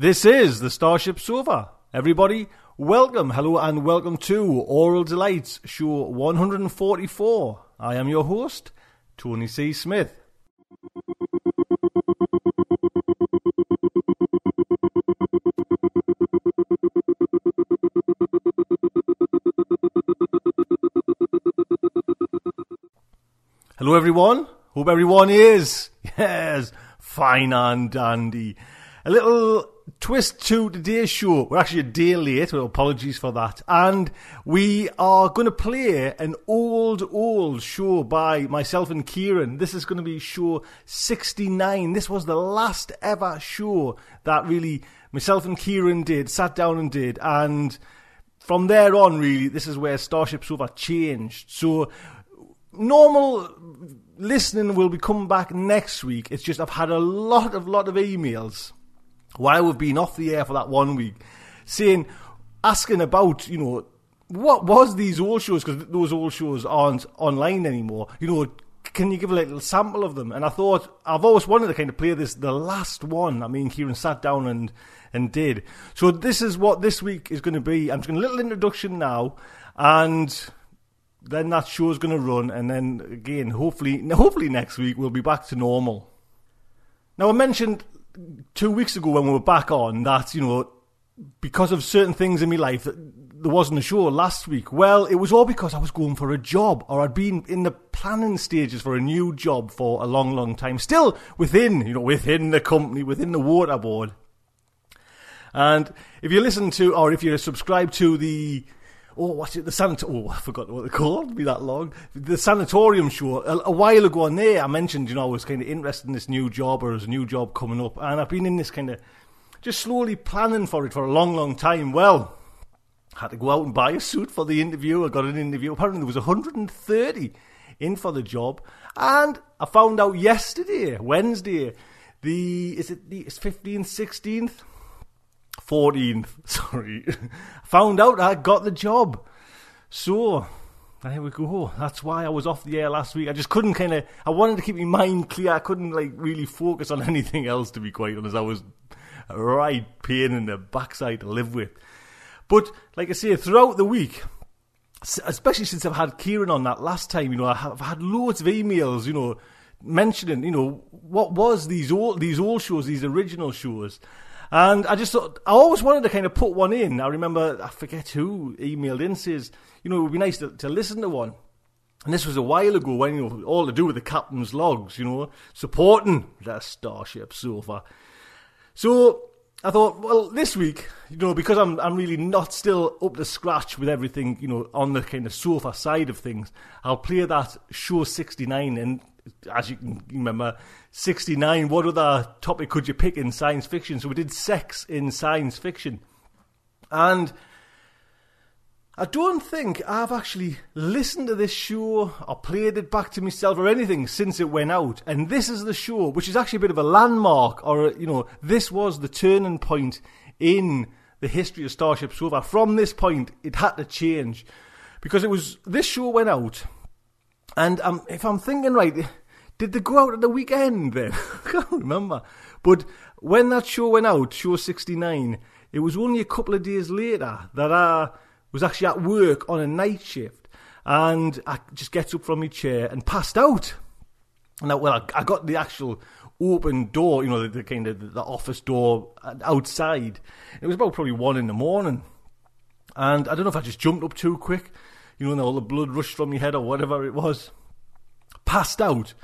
This is the Starship Sofa. Everybody, welcome, hello, and welcome to Aural Delights, show 144. I am your host, Tony C. Smith. Hello, everyone. Hope everyone is, yes, fine and dandy. A little twist to today's show. We're actually a day late, well, apologies for that. And we are going to play an old, old show by myself and Kieran. This is going to be show 69. This was the last ever show that really myself and Kieran did, sat down and did. And from there on, really, this is where Starship Sofa changed. So, normal listening will be coming back next week. It's just I've had a lot of, lot of emails while we've been off the air for that one week, saying, asking about, you know, what was these old shows? Because those old shows aren't online anymore. You know, can you give a little sample of them? And I thought I've always wanted to kind of play this, the last one. I mean, Kieran sat down and and did. So this is what this week is going to be. I'm just going to a little introduction now, and then that show's going to run, and then again, hopefully, hopefully next week we'll be back to normal. Now I mentioned two weeks ago when we were back on that, you know, because of certain things in my life, that there wasn't a show last week. Well, it was all because I was going for a job, or I'd been in the planning stages for a new job for a long, long time. Still within, you know, within the company, within the water board. And if you listen to, or if you're subscribed to the oh, what's it? The sanat- Oh, I forgot what they're called. Be that long. The sanatorium show. A, a, while ago on there, I mentioned, you know, I was kind of interested in this new job or there's a new job coming up, and I've been in this kind of just slowly planning for it for a long, long time. Well, had to go out and buy a suit for the interview. I got an interview. Apparently, there was 130 in for the job, and I found out yesterday, Wednesday, the is it the 15th, 16th 14th, sorry, found out I got the job. So, there we go. That's why I was off the air last week. I just couldn't kind of, I wanted to keep my mind clear. I couldn't like really focus on anything else, to be quite honest. I was a right pain in the backside to live with. But, like I say, throughout the week, especially since I've had Kieran on that last time, you know, I've had loads of emails, you know, mentioning, you know, what was these old, these old shows, these original shows. And I just thought, I always wanted to kind of put one in. I remember, I forget who emailed in, says, you know, it would be nice to, to listen to one. And this was a while ago when, you know, all to do with the captain's logs, you know, supporting the Starship Sofa. So I thought, well, this week, you know, because I'm I'm really not still up to scratch with everything, you know, on the kind of sofa side of things, I'll play that show 69 and as you can remember, 69, what other topic could you pick in science fiction? So we did sex in science fiction. And I don't think I've actually listened to this show or played it back to myself or anything since it went out. And this is the show, which is actually a bit of a landmark, or, you know, this was the turning point in the history of Starship Sofa. From this point, it had to change. Because it was, this show went out, and um, if I'm thinking right, did they go out at the weekend then? I can't remember. But when that show went out, show 69, it was only a couple of days later that I was actually at work on a night shift. And I just gets up from my chair and passed out. I, well, I, I got the actual open door, you know, the, the kind of the office door outside. It was about probably one in the morning. And I don't know if I just jumped up too quick, you know, and all the blood rushed from my head or whatever it was. Passed out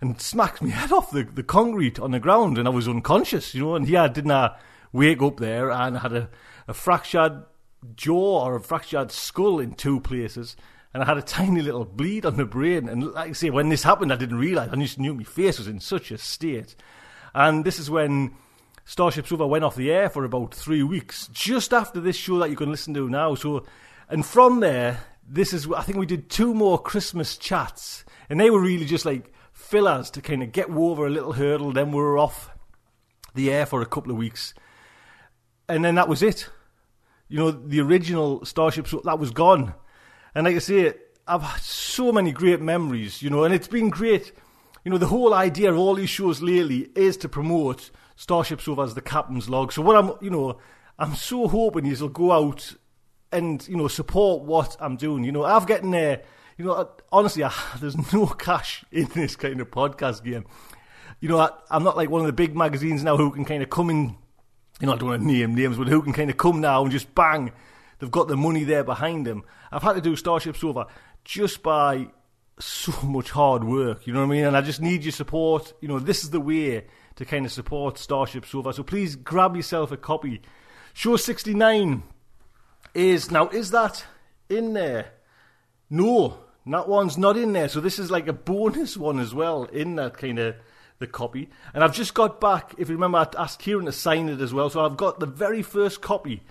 and smacked my head off the, the concrete on the ground and I was unconscious, you know, and yeah, didn't I wake up there and I had a, a fractured jaw or a fractured skull in two places and I had a tiny little bleed on the brain. And like I say, when this happened, I didn't realise. I just knew my face was in such a state. And this is when Starship Sofa went off the air for about three weeks, just after this show that you can listen to now. So, and from there, this is I think we did two more Christmas chats, and they were really just like fillers to kind of get over a little hurdle. Then we were off the air for a couple of weeks, and then that was it. You know, the original Starship that was gone. And like I say, I've had so many great memories, you know, and it's been great. You know, the whole idea of all these shows lately is to promote Starship Sofa as the captain's log. So what I'm, you know, I'm so hoping you'll go out and, you know, support what I'm doing. You know, I've getting there, uh, you know, honestly, I, there's no cash in this kind of podcast game. You know, I, I'm not like one of the big magazines now who can kind of come in, you know, I don't want to name names, but who can kind of come now and just bang They've got the money there behind them. I've had to do Starship Sofa just by so much hard work, you know what I mean? And I just need your support. You know, this is the way to kind of support Starship Sofa. So please grab yourself a copy. Show 69 is, now, is that in there? No, that one's not in there. So this is like a bonus one as well in that kind of the copy. And I've just got back, if you remember, I asked Kieran to sign it as well. So I've got the very first copy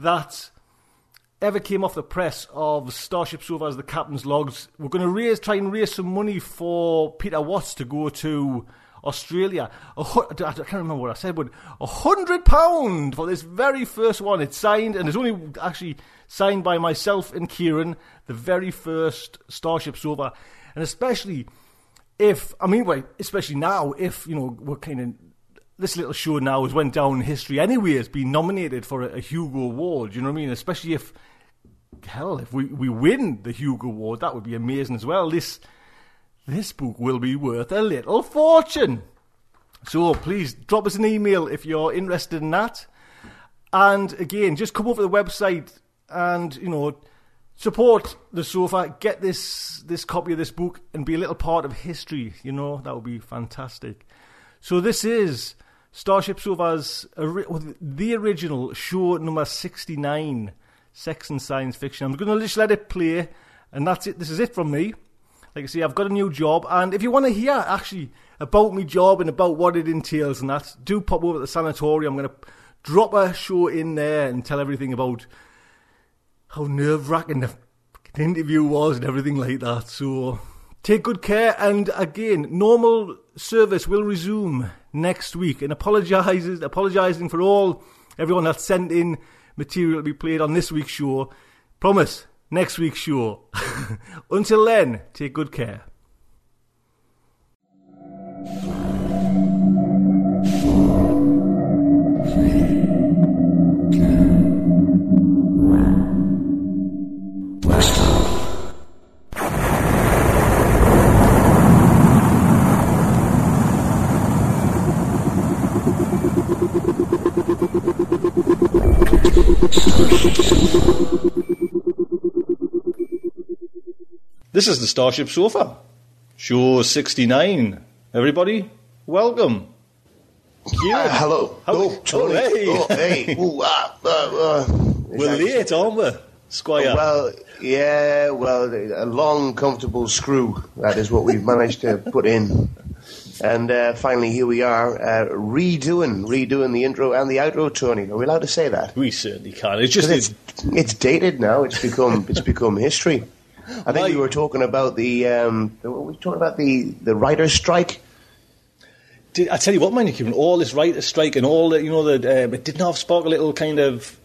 that ever came off the press of Starship Sofa as the captain's logs. We're going to raise, try and raise some money for Peter Watts to go to Australia. I can't remember what I said, but a hundred pound for this very first one. It's signed, and it's only actually signed by myself and Kieran, the very first Starship Sofa, and especially if I mean, wait, especially now, if you know we're kind of this little show now has went down in history anyway as being nominated for a, a Hugo Award. You know what I mean? Especially if hell, if we, we win the Hugo Award, that would be amazing as well. This this book will be worth a little fortune. So please drop us an email if you're interested in that. And again, just come over to the website and you know support the sofa. Get this this copy of this book and be a little part of history. You know that would be fantastic. So this is Starship Sofa's the original show number sixty nine sex and science fiction. I'm going to just let it play, and that's it. This is it from me. Like I say, I've got a new job, and if you want to hear actually about my job and about what it entails and that, do pop over to the sanatorium. I'm going to drop a show in there and tell everything about how nerve wracking the interview was and everything like that. So take good care, and again, normal service will resume next week. And apologizes, apologizing for all everyone that sent in material to be played on this week's show. Promise, next week's show. Until then, take good care. This is the Starship Sofa, show 69. Everybody, welcome. Uh, hello. Hello. Oh, Tony. Oh, hey. Oh, hey. Ooh, ah, uh, uh, We're late, aren't we, Squire? Well, yeah, well, a long, comfortable screw. That is what we've managed to put in. And uh, finally, here we are, uh, redoing, redoing the intro and the outro. Tony, are we allowed to say that? we certainly can. It's just It's, it's dated now. It's become, it's become history. I think Right. we were talking about the, um, the- we were talking about the the writers' strike. Did, I tell you what, mind you, all this writer's strike and all that, you know, that um, it didn't have spark a little kind of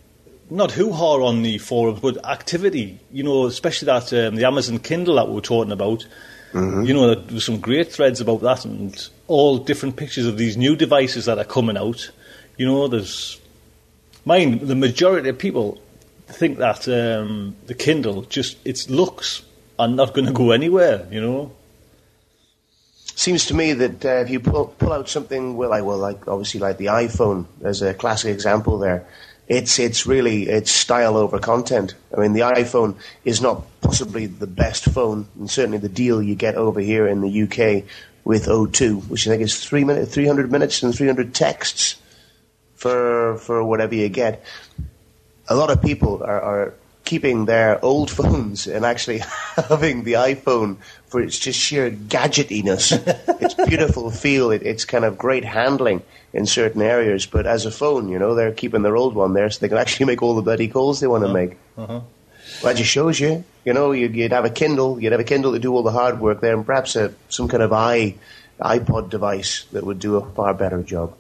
not hoo ha on the forums, but activity. You know, especially that um, the Amazon Kindle that we were talking about. You know, there was some great threads about that and all different pictures of these new devices that are coming out. You know, there's mind the majority of people think that um, the Kindle just its looks are not going to go anywhere. You know, Seems to me that uh, if you pull, pull out something, well, like, well, like obviously like the iPhone as a classic example there, it's it's really it's style over content. I mean, the iPhone is not possibly the best phone, and certainly the deal you get over here in the UK with O2, which I think is three minute, 300 minutes and 300 texts for for whatever you get. A lot of people are, are keeping their old phones and actually having the iPhone for its just sheer gadgetiness. its beautiful feel, it, it's kind of great handling in certain areas, but as a phone, you know, they're keeping their old one there so they can actually make all the bloody calls they want to make. uh-huh. Well, that just shows you, you know, you'd, you'd have a Kindle, you'd have a Kindle to do all the hard work there, and perhaps a, some kind of i iPod device that would do a far better job.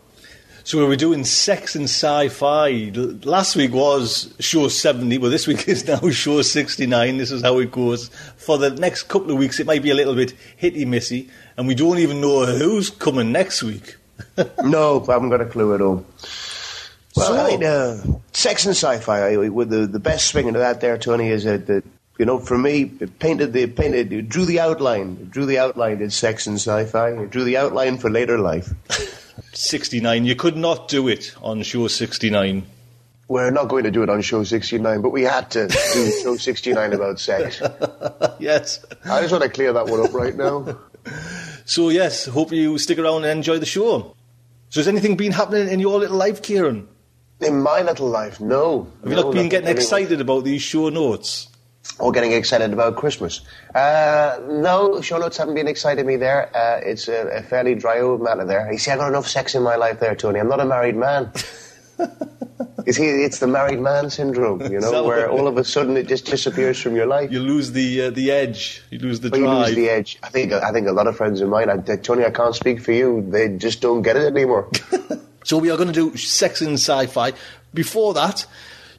So we were doing sex and sci-fi. Last week was show 70, but this week is now show 69. This is how it goes. For the next couple of weeks, it might be a little bit hitty-missy, and we don't even know who's coming next week. no, I haven't got a clue at all. Well, So- I mean, uh, sex and sci-fi. I- With the the best swing into that there, Tony, is that the you know for me it painted the painted it drew the outline, it drew the outline in sex and sci-fi. It drew the outline for later life. 69. You could not do it on show 69. We're not going to do it on show 69, but we had to do show 69 about sex. yes. I just want to clear that one up right now. So yes, hope you stick around and enjoy the show. So has anything been happening in your little life, Kieran? In my little life, no. Have you No, not been getting anyway. excited about these show notes? Or getting excited about Christmas. Uh, no, show notes haven't been exciting me there. Uh, it's a, a fairly dry old matter there. You see, I've got enough sex in my life there, Tony. I'm not a married man. you see, it's the married man syndrome, you know, where all of a sudden it just disappears from your life. You lose the uh, the edge. You lose the But you lose the edge. I think I think a lot of friends of mine, I, Tony, I can't speak for you. They just don't get it anymore. So we are going to do sex in sci-fi. Before that,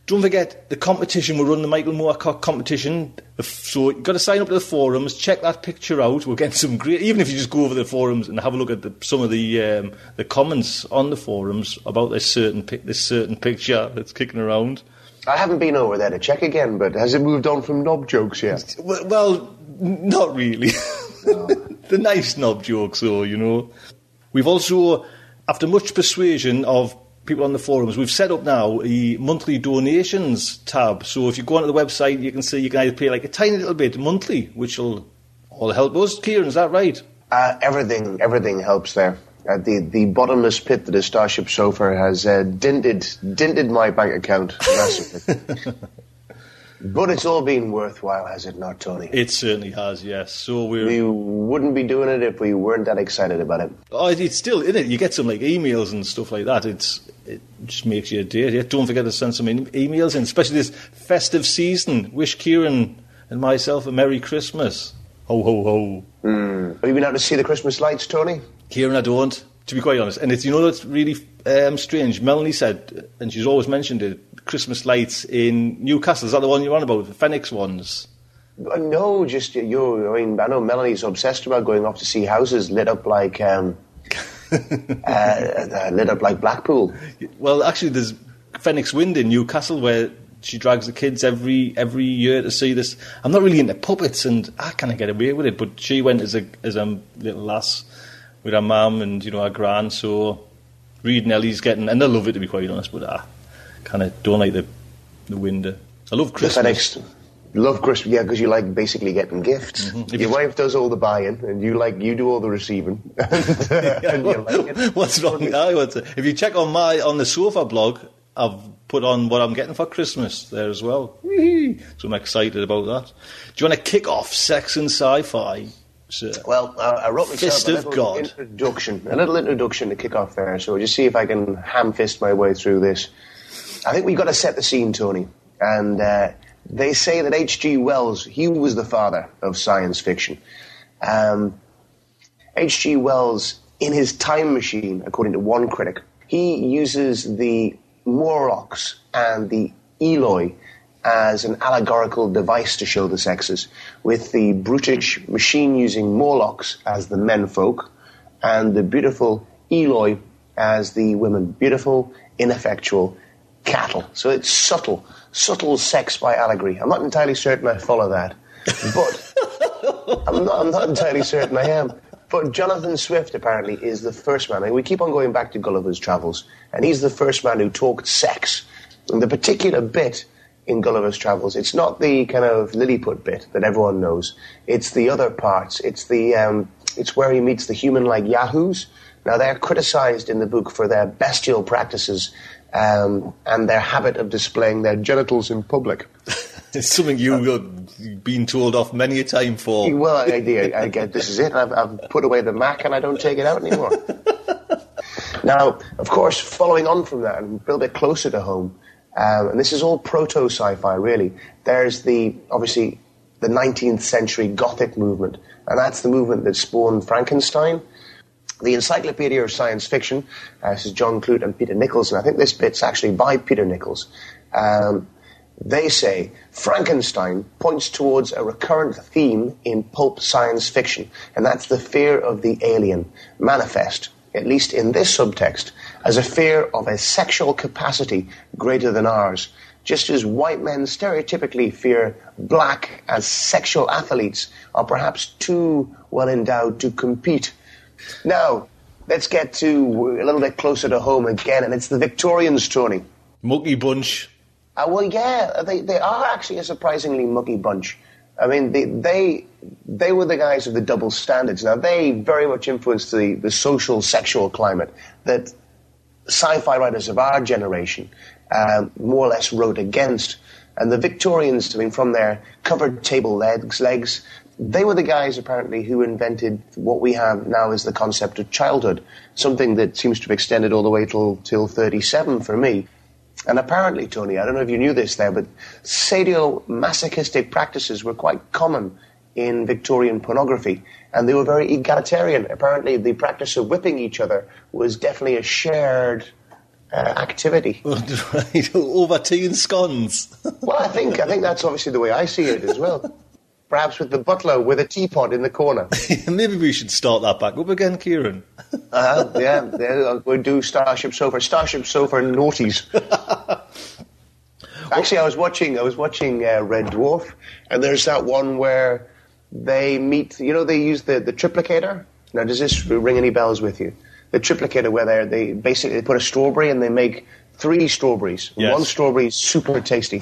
don't forget the competition. We're running the Michael Moorcock competition. So you've got to sign up to the forums. Check that picture out. We're getting some great. Even if you just go over the forums and have a look at the, some of the um, the comments on the forums about this certain this certain picture that's kicking around. I haven't been over there to check again, but has it moved on from knob jokes yet? Well, well not really. the nice knob jokes, though, you know. We've also, after much persuasion of people on the forums, we've set up now a monthly donations tab. So if you go onto the website, you can see you can either pay like a tiny little bit monthly, which will all help us. Kieran, is that right? Uh, everything, everything helps there. Uh, the the bottomless pit that is Starship Sofa has uh, dented dented my bank account massively. But it's all been worthwhile, has it not, Tony? It certainly has, yes. So we're. we wouldn't be doing it if we weren't that excited about it. Oh, it's still in it. You get some like emails and stuff like that. It's it just makes you a day. Yeah, don't forget to send some emails in, especially this festive season. Wish Kieran and myself a Merry Christmas. Ho ho ho. Have you been out to see the Christmas lights, Tony? Kieran, I don't. To be quite honest, and it's you know that's really um, strange. Melanie said, and she's always mentioned it. Christmas lights in Newcastle. Is that the one you're on about? The Fenwick ones. Uh, No, just you. I mean, I know Melanie's obsessed about going off to see houses lit up like um, uh, uh, lit up like Blackpool. Well, actually, there's Fenwick Wind in Newcastle where she drags the kids every every year to see this. I'm not really into puppets, and I kind of get away with it. But she went as a as a little lass with her mum and you know her gran. So Reed and Ellie's getting, and they love it to be quite honest. But I kind of don't like the the wind. I love Christmas. Love Christmas, yeah, because you like basically getting gifts. If Your wife does all the buying, and you like you do all the receiving. and, uh, and you like it. What's wrong? If you check on my on the sofa blog, I've put on what I'm getting for Christmas there as well. Whee! So I'm excited about that. Do you want to kick off sex and sci-fi? Sir? Well, uh, I wrote myself Fist a little God. introduction, a little introduction to kick off there. So just see if I can ham fist my way through this. I think we've got to set the scene, Tony. And uh, they say that H.G. Wells, he was the father of science fiction. Um, H.G. Wells, in his time machine, according to one critic, he uses the Morlocks and the Eloi as an allegorical device to show the sexes, with the brutish machine-using Morlocks as the menfolk, and the beautiful Eloi as the women. Beautiful, ineffectual cattle. So it's subtle, subtle sex by allegory. I'm not entirely certain I follow that, but I'm not, I'm not entirely certain I am. But Jonathan Swift apparently is the first man. And we keep on going back to Gulliver's Travels, and he's the first man who talked sex. And the particular bit in Gulliver's Travels, it's not the kind of Lilliput bit that everyone knows. It's the other parts. It's the um, it's where he meets the human-like yahoos. Now they're criticized in the book for their bestial practices um, and their habit of displaying their genitals in public. It's something you've been told off many a time for. Well, I, I, I get this is it. I've, I've put away the Mac and I don't take it out anymore. now, of course, following on from that, and a little bit closer to home, um, and this is all proto sci-fi, really. There's the obviously the 19th century Gothic movement, and that's the movement that spawned Frankenstein. The Encyclopedia of Science Fiction, uh, this is John Clute and Peter Nicholls, and I think this bit's actually by Peter Nicholls. Um, they say Frankenstein points towards a recurrent theme in pulp science fiction, and that's the fear of the alien, manifest, at least in this subtext, as a fear of a sexual capacity greater than ours, just as white men stereotypically fear black as sexual athletes are perhaps too well endowed to compete. Now, let's get to a little bit closer to home again, and it's the Victorians, Tony. Mucky bunch. Uh, well, yeah, they, they are actually a surprisingly mucky bunch. I mean, they, they, they were the guys of the double standards. Now, they very much influenced the, the social, sexual climate that sci-fi writers of our generation um, more or less wrote against. And the Victorians, I mean, from their covered table legs, legs, they were the guys apparently who invented what we have now as the concept of childhood, something that seems to have extended all the way till till 37 for me. And apparently, Tony, I don't know if you knew this there, but sadomasochistic practices were quite common in Victorian pornography, and they were very egalitarian. Apparently, the practice of whipping each other was definitely a shared uh, activity. right, over tea and scones. well, I think I think that's obviously the way I see it as well. Perhaps with the butler with a teapot in the corner. Maybe we should start that back up again, Kieran. uh, yeah, yeah, we'll do Starship Sofa. Starship Sofa naughties. Actually, I was watching. I was watching uh, Red Dwarf, and there's that one where they meet. You know, they use the the triplicator. Now, does this ring any bells with you? The triplicator, where they they basically put a strawberry and they make three strawberries. Yes. One strawberry is super tasty,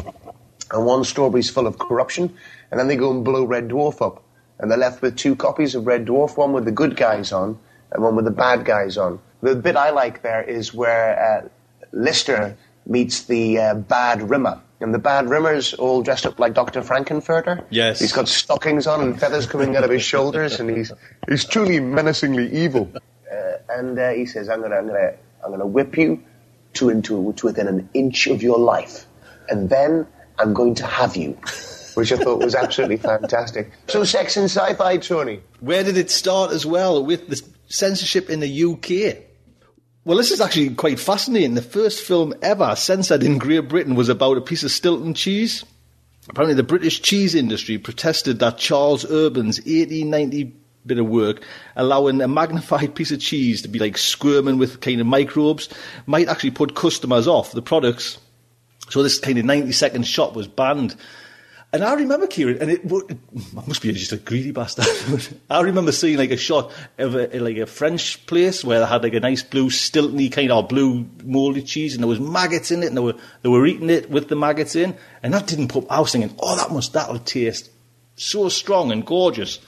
and one strawberry is full of corruption. And then they go and blow Red Dwarf up, and they're left with two copies of Red Dwarf, one with the good guys on, and one with the bad guys on. The bit I like there is where uh, Lister meets the uh, bad Rimmer. And the bad Rimmer's all dressed up like Dr. Frank-N-Furter. Yes. He's got stockings on and feathers coming out of his shoulders, and he's, he's truly menacingly evil. Uh, and uh, he says, I'm going to I'm gonna, I'm gonna whip you to, into, to within an inch of your life, and then I'm going to have you. Which I thought was absolutely fantastic. So, sex and sci fi, Tony. Where did it start as well with the censorship in the UK? Well, this is actually quite fascinating. The first film ever censored in Great Britain was about a piece of Stilton cheese. Apparently, the British cheese industry protested that Charles Urban's 1890 bit of work, allowing a magnified piece of cheese to be like squirming with kind of microbes, might actually put customers off the products. So this kind of 90 second shot was banned. And I remember Kieran, and it, it must be just a greedy bastard. I remember seeing like a shot of a, like a French place where they had like a nice blue Stiltony kind of blue mouldy cheese, and there was maggots in it, and they were they were eating it with the maggots in, and that didn't put. I was thinking, oh, that must that'll taste so strong and gorgeous.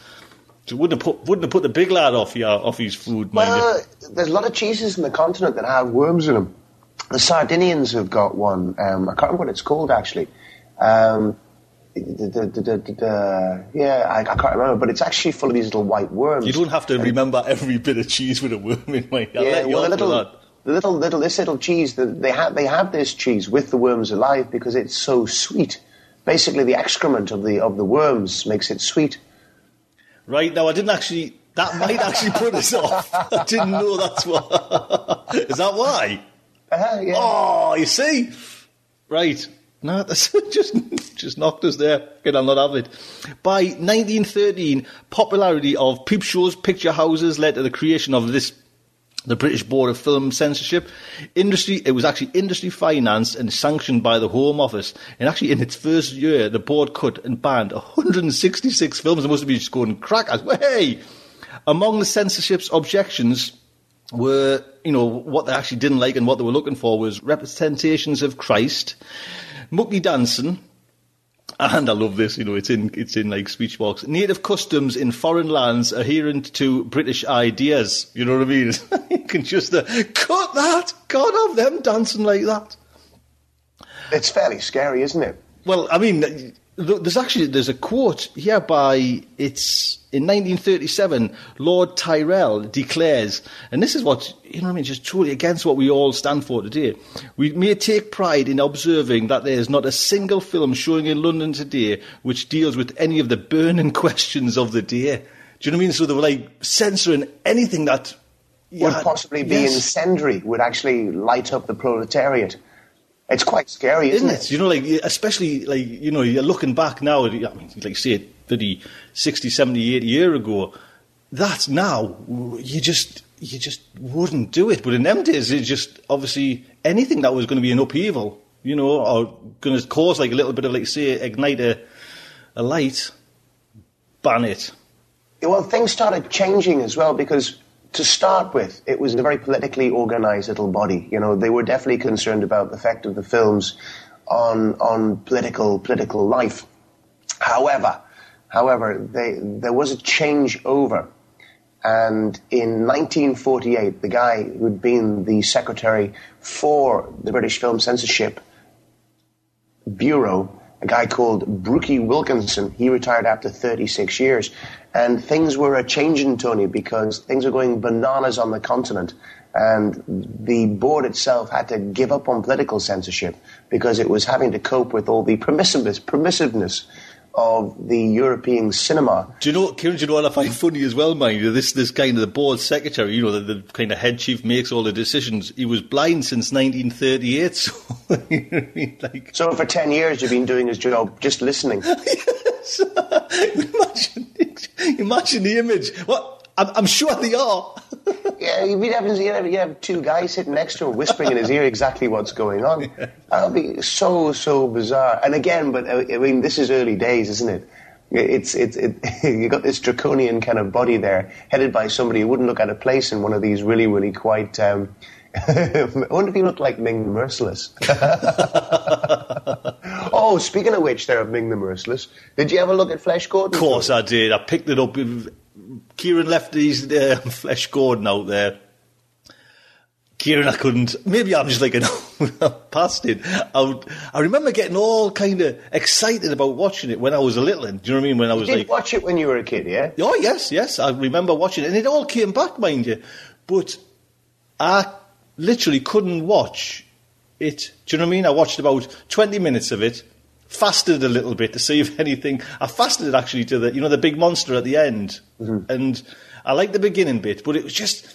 So wouldn't have put wouldn't have put the big lad off your off his food, mind. Well, there's a lot of cheeses in the continent that have worms in them. The Sardinians have got one. Um, I can't remember what it's called actually. Um, the, the, the, yeah, I, I can't remember, but it's actually full of these little white worms. You don't have to remember every bit of cheese with a worm in, mate. I'll yeah, let you well, the little, that. the little, little, this little cheese, the, they have, they have this cheese with the worms alive because it's so sweet. Basically, the excrement of the of the worms makes it sweet. Right now, I didn't actually. That might actually put us off. I didn't know that's why. Is that why? Uh, yeah. Oh, you see, right. No, that's just just knocked us there. Good, I'll not have it. By 1913, popularity of peep shows, picture houses led to the creation of this, the British Board of Film Censorship. Industry, it was actually industry financed and sanctioned by the Home Office. And actually, in its first year, the board cut and banned 166 films. It must have been just going crackers. Hey! Among the censorship's objections were, you know, what they actually didn't like and what they were looking for was representations of Christ, mucky dancing, and I love this, you know, it's in it's in like speech box. Native customs in foreign lands adherent to British ideas. You know what I mean? you can just uh, cut that. God of them dancing like that. It's fairly scary, isn't it? Well, I mean, there's actually there's a quote here by it's in 1937. Lord Tyrrell declares, and this is what you know. What I mean, just totally against what we all stand for today. We may take pride in observing that there is not a single film showing in London today which deals with any of the burning questions of the day. Do you know what I mean? So they were like censoring anything that Would possibly be yes. incendiary, would actually light up the proletariat. It's quite scary, isn't, isn't it? You know, like especially like you know, you're looking back now. I mean, like say, 30, 60, 70, 80 year ago. That's now you just you just wouldn't do it. But in them days, it just obviously anything that was going to be an upheaval, you know, or going to cause like a little bit of like say ignite a, a light, ban it. Well, things started changing as well because to start with, it was a very politically organized little body. You know, they were definitely concerned about the effect of the films on on political political life. However, however, they, there was a change over. And in 1948, the guy who'd been the secretary for the British Film Censorship Bureau, a guy called Brookie Wilkinson, he retired after 36 years. And things were a changing, Tony, because things were going bananas on the continent. And the board itself had to give up on political censorship because it was having to cope with all the permissiveness, permissiveness of the European cinema. Do you know, Kieran, do you know what I find funny as well, mind you? This, this kind of the board secretary, you know, the, the kind of head chief makes all the decisions. He was blind since 1938, so, you know I mean? Like, So for 10 years, you've been doing his job just listening. imagine, imagine the image. Well, I'm, I'm sure they are. Yeah, you'd have, you'd, have, you'd have two guys sitting next to him whispering in his ear exactly what's going on. That'll be so, so bizarre. And again, but uh, I mean, this is early days, isn't it? It's, it's, it, you got this draconian kind of body there, headed by somebody who wouldn't look out of place in one of these really, really quite. Um, I wonder if he looked like Ming the Merciless. oh, speaking of which, there of Ming the Merciless, did you ever look at Flesh Gordon? Of course I did. I picked it up. Kieran left his uh, Flesh Gordon out there. Kieran, I couldn't. Maybe I'm just like an past it. I, would, I remember getting all kind of excited about watching it when I was a little. Do you know what I mean? When I was You did like, watch it when you were a kid, yeah? Oh yes, yes. I remember watching it, and it all came back, mind you. But I literally couldn't watch it. Do you know what I mean? I watched about twenty minutes of it, fasted a little bit to see if anything. I fasted actually to the you know the big monster at the end, mm-hmm. and I liked the beginning bit, but it was just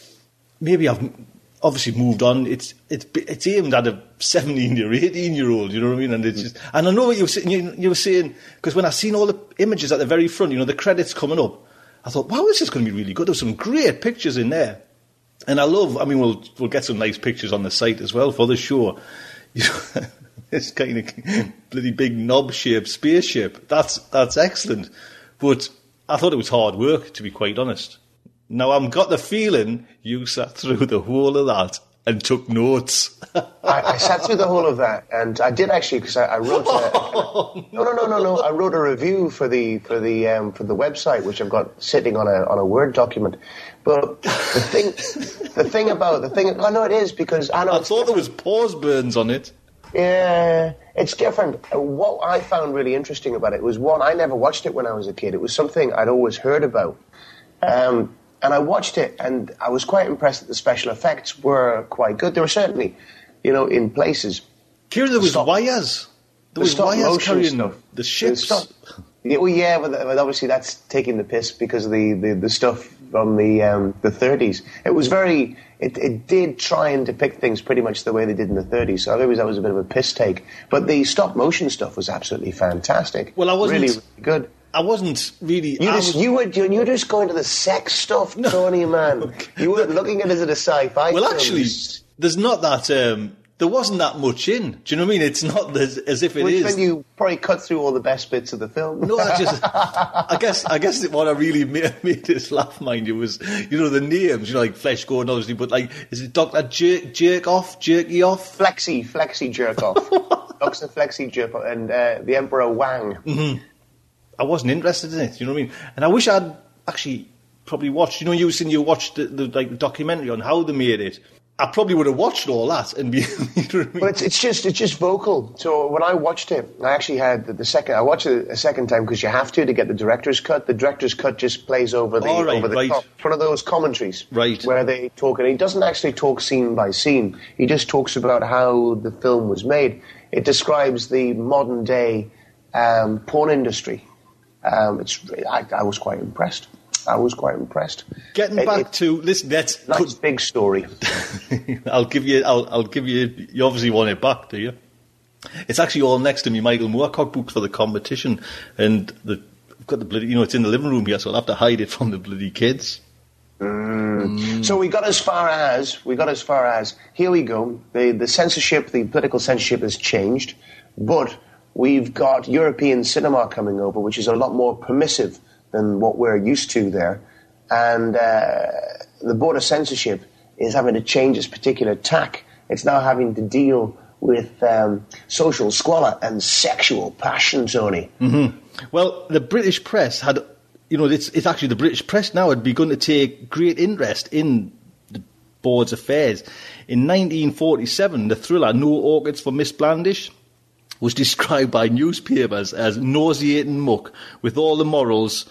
maybe I've obviously moved on. It's it's it's aimed at a seventeen year, eighteen year old. You know what I mean? And it's mm. just and I know what you were saying. You, you were saying because when I seen all the images at the very front, you know, the credits coming up, I thought, wow, this is going to be really good. There's some great pictures in there, and I love. I mean, we'll we'll get some nice pictures on the site as well for the show. You know, this kind of bloody big knob shaped spaceship. That's that's excellent, but I thought it was hard work to be quite honest. Now I've got the feeling you sat through the whole of that and took notes. I, I sat through the whole of that, and I did actually because I, I wrote. A, no, no, no, no, no. I wrote a review for the for the um, for the website, which I've got sitting on a on a word document. But the thing, the thing about the thing, I know it is because I know I thought there was pause burns on it. Yeah, it's different. What I found really interesting about it was one, I never watched it when I was a kid. It was something I'd always heard about. Um, and I watched it and I was quite impressed that the special effects were quite good. They were certainly, you know, in places. Kieran, there was Stop. wires. There The was stop wires carrying stuff. the ships. stop- Yeah, well, yeah, but, obviously that's taking the piss because the, the, the stuff from the um, the 30s. It was very. It, it did try and depict things pretty much the way they did in the 30s. So I always that was a bit of a piss take. But the stop motion stuff was absolutely fantastic. Well, I wasn't- really, really good. I wasn't really. You just was- you were you were just going to the sex stuff, Tony man. You weren't looking at it as a sci-fi. well, actually, there's not that. Um, there wasn't that much in. Do you know what I mean? It's not as, as if it which is. when you probably cut through all the best bits of the film. No, I just, I guess, I guess what I really made, made us laugh, mind you, was you know the names, you know, like Flesh Gordon, obviously, but like, is it Doctor Jerk, Jerk Off, Jerky Off? Flexi, Flexi jerk off. Doctor Flexi jerk off, and uh, the Emperor Wang. I wasn't interested in it. You know what I mean? And I wish I'd actually probably watched. You know, you were saying you watched the, the like the documentary on how they made it. I probably would have watched all that and be. You know I mean? But it's, it's just it's just vocal. So when I watched it, I actually had the, the second. I watched it a second time because you have to to get the director's cut. The director's cut just plays over the right, over the right. top. It's one of those commentaries, Right. Where they talk, and he doesn't actually talk scene by scene. He just talks about how the film was made. It describes the modern day um, porn industry. Um, it's I, I was quite impressed. I was quite impressed. Getting It- back it- to listen, that's nice big story. I'll give you. I'll, I'll give you. You obviously want it back, do you? It's actually all next to me, Michael Moorcock book for the competition, and the, I've got the bloody. You know, it's in the living room here, so I'll have to hide it from the bloody kids. Mm. Mm. So we got as far as we got as far as here we go. The the censorship, the political censorship has changed, but we've got European cinema coming over, which is a lot more permissive than what we're used to there, and uh, the board of censorship is having to change its particular tack. It's now having to deal with um, social squalor and sexual passion, Tony. Well, the British press had, you know, it's, it's actually the British press now had begun to take great interest in the board's affairs. In 1947, the thriller No Orchids for Miss Blandish was described by newspapers as nauseating muck with all the morals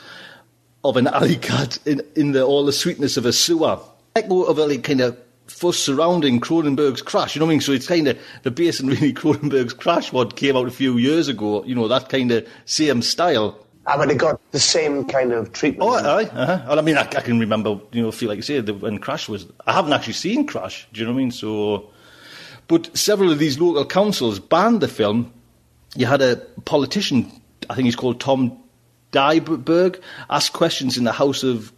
of an alley cat in, in the, all the sweetness of a sewer. Echo of a like, kind of fuss surrounding Cronenberg's Crash, you know what I mean? So it's kind of the base in really Cronenberg's Crash, what came out a few years ago, you know, that kind of same style. I mean, it got the same kind of treatment. Oh, aye, uh-huh. Well, I mean, I, I can remember, you know, feel like you say, the, when Crash was. I haven't actually seen Crash, do you know what I mean? So, but several of these local councils banned the film. You had a politician, I think he's called Tom Driberg, ask questions in the House of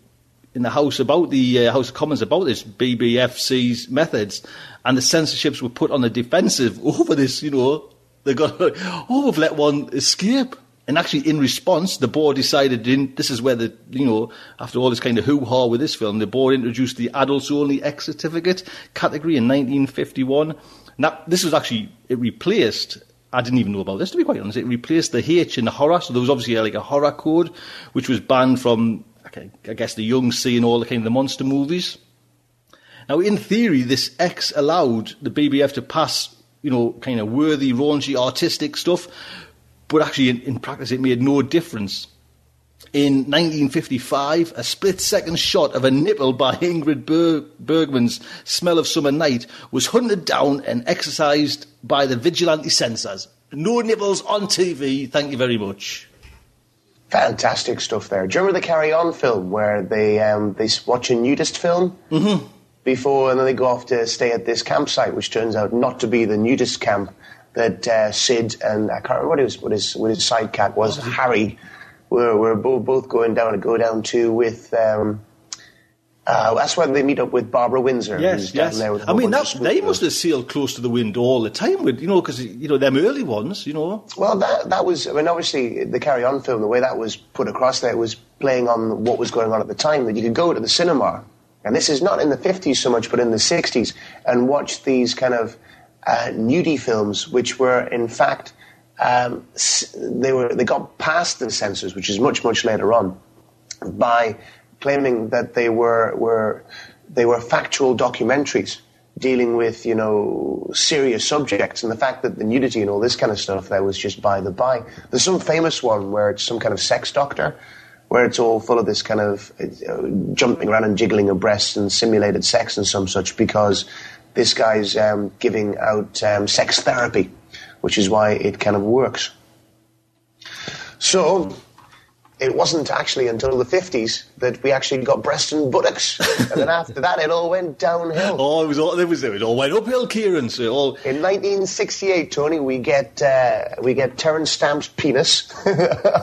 in the House about the uh, House of Commons about this BBFC's methods, and the censorships were put on the defensive over this. You know, they got oh, we've let one escape. And actually, in response, the board decided in, this is where the, you know, after all this kind of hoo-ha with this film, the board introduced the adults only X certificate category in 1951. Now, this was actually, it replaced, I didn't even know about this to be quite honest, it replaced the H in the horror, so there was obviously like a horror code, which was banned from, I guess the young seeing all the kind of the monster movies. Now, in theory, this X allowed the BBF to pass, you know, kind of worthy, raunchy, artistic stuff, but actually, in, in practice, it made no difference. In 1955, a split second shot of a nipple by Ingrid Ber- Bergman's Smell of Summer Night was hunted down and exercised by the vigilante censors. No nipples on TV, thank you very much. Fantastic stuff there. Do you remember the Carry On film where they um, they watch a nudist film mm-hmm. before, and then they go off to stay at this campsite, which turns out not to be the nudist camp that uh, Sid and I can't remember what his what his, what his was, Harry, were were both, both going down to go down to with. Um, uh, that's where they meet up with Barbara Windsor. who's Yes, down yes. there with a I mean, bunch that, they must have sailed close to the wind all the time, with you know, because you know them early ones, you know. Well, that that was. I mean, obviously, the Carry On film, the way that was put across there was playing on what was going on at the time. That you could go to the cinema, and this is not in the fifties so much, but in the sixties, and watch these kind of uh, nudie films, which were in fact um, they were they got past the censors, which is much much later on, by claiming that they were were they were factual documentaries dealing with you know serious subjects, and the fact that the nudity and all this kind of stuff there was just by the by. There's some famous one where it's some kind of sex doctor. Where it's all full of this kind of uh, jumping around and jiggling of breasts and simulated sex and some such, because this guy's um, giving out um, sex therapy, which is why it kind of works. So, it wasn't actually until the 50s that we actually got breasts and buttocks. and then after that, it all went downhill. Oh, it was all, it was, it all went uphill, Kieran. So all, In 1968, Tony, we get uh, we get Terence Stamp's penis,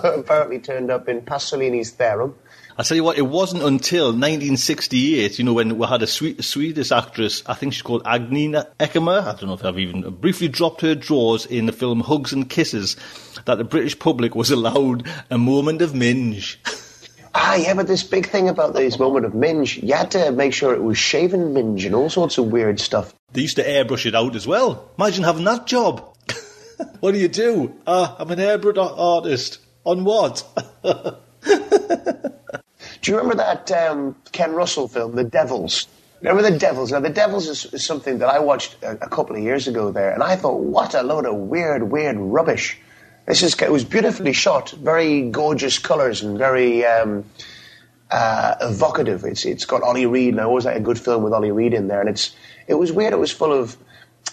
apparently turned up in Pasolini's Theorem. I tell you what, it wasn't until 1968, you know, when we had a sweet, Swedish actress, I think she's called Agneta Ekmanner, I don't know if I've even briefly dropped her drawers in the film Hugs and Kisses, that the British public was allowed a moment of minge. Ah, yeah, but this big thing about this moment of minge, you had to make sure it was shaven minge and all sorts of weird stuff. They used to airbrush it out as well. Imagine having that job. what do you do? Ah, I'm an airbrush artist. On what? Do you remember that um, Ken Russell film, The Devils? Remember The Devils? Now, The Devils is, is something that I watched a, a couple of years ago there, and I thought, what a load of weird, weird rubbish. This is, it was beautifully shot, very gorgeous colours and very um, uh, evocative. It's, it's got Ollie Reed, and I always like a good film with Ollie Reed in there, and it's, it was weird. It was full of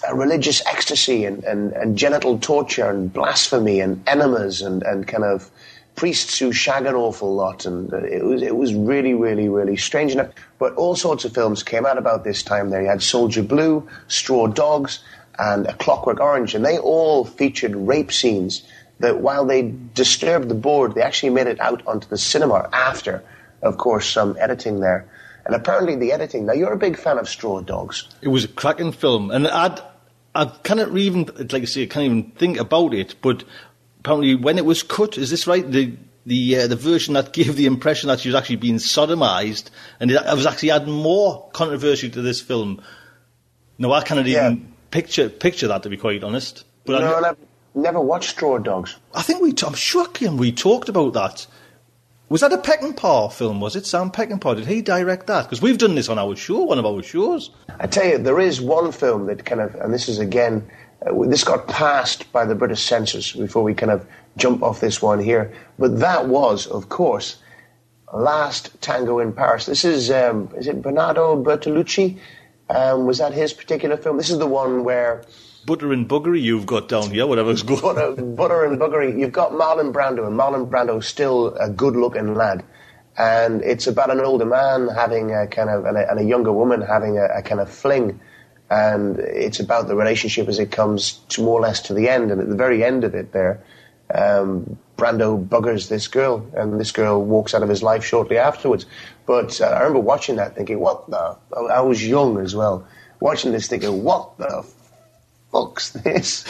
uh, religious ecstasy and, and, and genital torture and blasphemy and enemas and, and kind of priests who shag an awful lot, and uh, it was it was really, really, really strange. enough. But all sorts of films came out about this time. There, you had Soldier Blue, Straw Dogs, and A Clockwork Orange, and they all featured rape scenes. That while they disturbed the board, they actually made it out onto the cinema after, of course, some editing there. And apparently, the editing. Now, you're a big fan of Straw Dogs. It was a cracking film, and I'd, I cannot even, like I say, I can't even think about it. But apparently, when it was cut, is this right? The the uh, the version that gave the impression that she was actually being sodomized, and it, was actually adding more controversy to this film. No, I cannot Yeah. even picture picture that to be quite honest. But no, I, I've never watched Straw Dogs. I think we, t- I'm sure, Kim, we talked about that. Was that a Peckinpah film? Was it Sam Peckinpah? Did he direct that? Because we've done this on our show, one of our shows. I tell you, there is one film that kind of, and this is again, uh, this got passed by the British censors before we kind of jump off this one here. But that was, of course, Last Tango in Paris. This is, um, is it Bernardo Bertolucci? Um, was that his particular film? This is the one where Butter and buggery you've got down here, whatever's going butter, butter and buggery. You've got Marlon Brando, and Marlon Brando's still a good-looking lad. And it's about an older man having a kind of, and a, and a younger woman having a, a kind of fling. And it's about the relationship as it comes to more or less to the end. And at the very end of it there, um, Brando buggers this girl, and this girl walks out of his life shortly afterwards. But uh, I remember watching that thinking, what the, I was young as well, watching this thinking, what the fuck's this?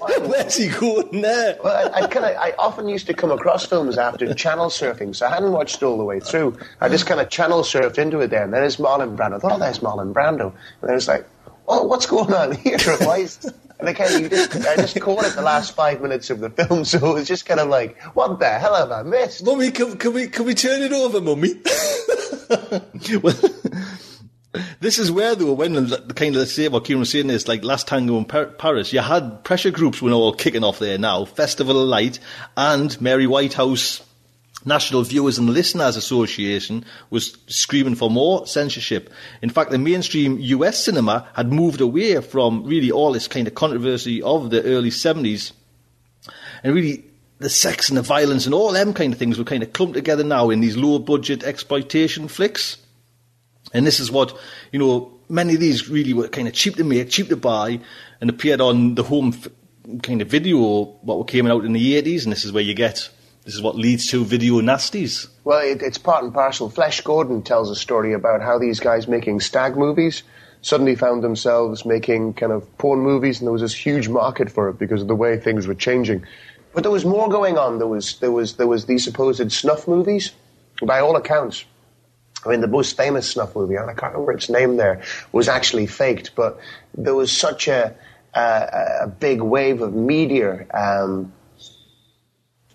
Where's he going there? Well, I, I kind of, I often used to come across films after channel surfing, so I hadn't watched all the way through. I just kind of channel surfed into it there, and then there's Marlon Brando. I thought, oh, there's Marlon Brando, and then it's like, oh, what's going on here? Why is, and I kind of, you just, I just caught it the last five minutes of the film, so it was just kind of like, what the hell have I missed? Mummy, can, can we can we turn it over, Mummy? well, this is where though, when the the kind of let's say what Kieran was saying is like last tango in Paris, you had pressure groups were all kicking off there now, Festival of Light and Mary Whitehouse. National Viewers and Listeners Association was screaming for more censorship. In fact, the mainstream US cinema had moved away from really all this kind of controversy of the early 70s and really the sex and the violence and all them kind of things were kind of clumped together now in these low budget exploitation flicks. And this is what, you know, many of these really were kind of cheap to make, cheap to buy, and appeared on the home kind of video, what came out in the 80s, and this is where you get, this is what leads to video nasties. Well, it, it's part and parcel. Flesh Gordon tells a story about how these guys making stag movies suddenly found themselves making kind of porn movies, and there was this huge market for it because of the way things were changing. But there was more going on. There was there was there was these supposed snuff movies, by all accounts. I mean, the most famous snuff movie, and I can't remember its name there, was actually faked. But there was such a a, a big wave of media um,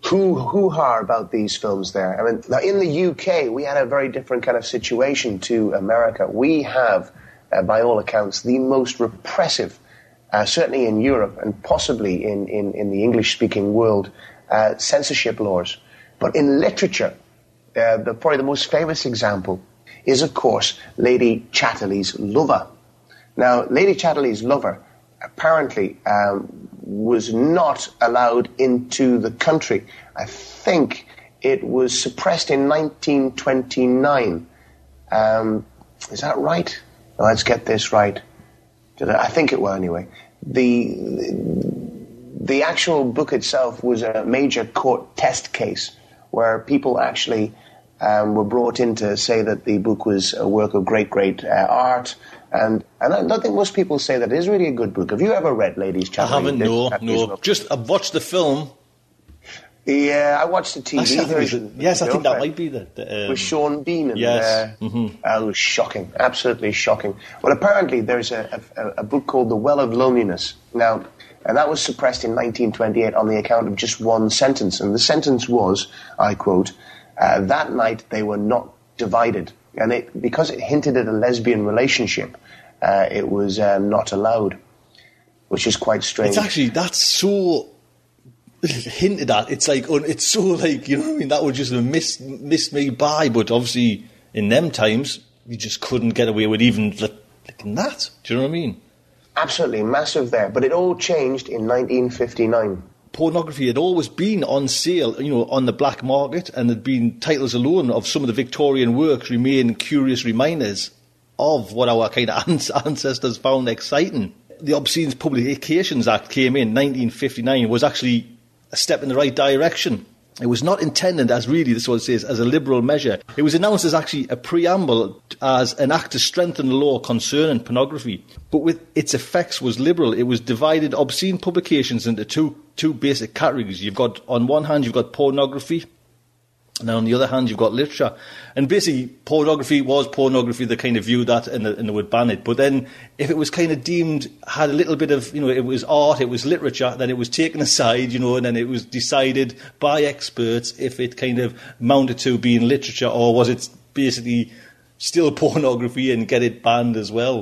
hoo hoo ha about these films there. I mean, now in the UK, we had a very different kind of situation to America. We have, uh, by all accounts, the most repressive, uh, certainly in Europe and possibly in, in, in the English speaking world, uh, censorship laws. But in literature, uh, the, probably the most famous example is, of course, Lady Chatterley's Lover. Now, Lady Chatterley's Lover apparently um, was not allowed into the country. I think it was suppressed in 1929. Um, is that right? let's get this right. I think it will anyway. The the actual book itself was a major court test case where people actually um, were brought in to say that the book was a work of great, great uh, art. And, and I don't think most people say that it is really a good book. Have you ever read Ladies' Chat? I haven't, no, no. Just I've watched the film. Yeah, I watched the TV version. yes, I think that might be the. the um, with Sean Bean. And, yes, uh, mm-hmm. uh, it was shocking, absolutely shocking. Well, apparently there's a, a, a, book called The Well of Loneliness. Now, and that was suppressed in 1928 on the account of just one sentence, and the sentence was, I quote, uh, "That night they were not divided, and it because it hinted at a lesbian relationship, uh, it was uh, not allowed." Which is quite strange. It's actually that's so hinted at. It's like it's so like you know. what I mean, that would just have missed missed me by. But obviously, in them times, you just couldn't get away with even like, that. Do you know what I mean? Absolutely massive there. But it all changed in 1959. Pornography had always been on sale, you know, on the black market, and there'd been titles alone of some of the Victorian works remain curious reminders of what our kind of ancestors found exciting. The Obscene Publications Act came in 1959 was actually a step in the right direction. It was not intended as really, this is what it says, as a liberal measure. It was announced as actually a preamble as an act to strengthen the law concerning pornography. But with its effects was liberal. It was divided obscene publications into two, two basic categories. You've got, on one hand, you've got pornography, and on the other hand, you've got literature. And basically, pornography was pornography. They kind of viewed that and, and they would ban it. But then, if it was kind of deemed, had a little bit of, you know, it was art, it was literature, then it was taken aside, you know, and then it was decided by experts if it kind of mounted to being literature or was it basically still pornography and get it banned as well.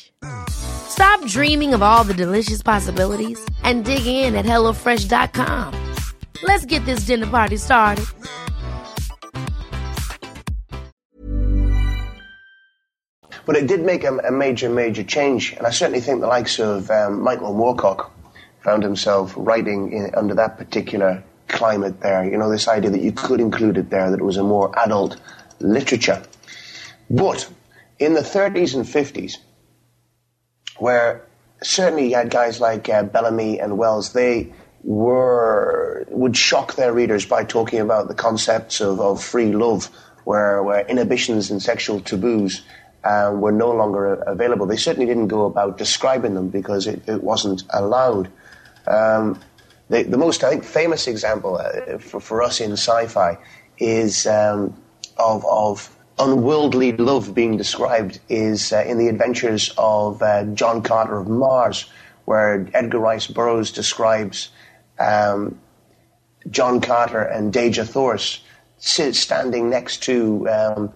Stop dreaming of all the delicious possibilities and dig in at HelloFresh.com. Let's get this dinner party started. But it did make a, a, major, major change, and I certainly think the likes of um, Michael Moorcock found himself writing in, under that particular climate there. You know, this idea that you could include it there, that it was a more adult literature. But in the 30s and 50s, where certainly you had guys like uh, Bellamy and Wells, they were would shock their readers by talking about the concepts of, of free love, where, where inhibitions and sexual taboos uh, were no longer available. They certainly didn't go about describing them because it, it wasn't allowed. Um, the, the, most, I think, famous example uh, for, for us in sci-fi is um, of, of unworldly love being described is uh, in the adventures of uh, John Carter of Mars, where Edgar Rice Burroughs describes um, John Carter and Dejah Thoris standing next to um,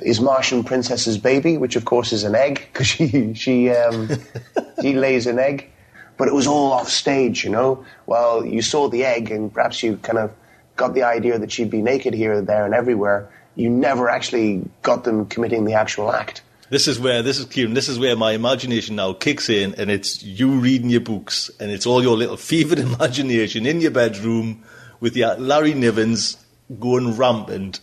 his Martian princess's baby, which of course is an egg because she she um, she lays an egg, but it was all off stage, you know. Well, you saw the egg, and perhaps you kind of got the idea that she'd be naked here, there, and everywhere you never actually got them committing the actual act. This is where this is Kieran. This is where my imagination now kicks in, and it's you reading your books, and it's all your little fevered imagination in your bedroom with your Larry Nivens going rampant.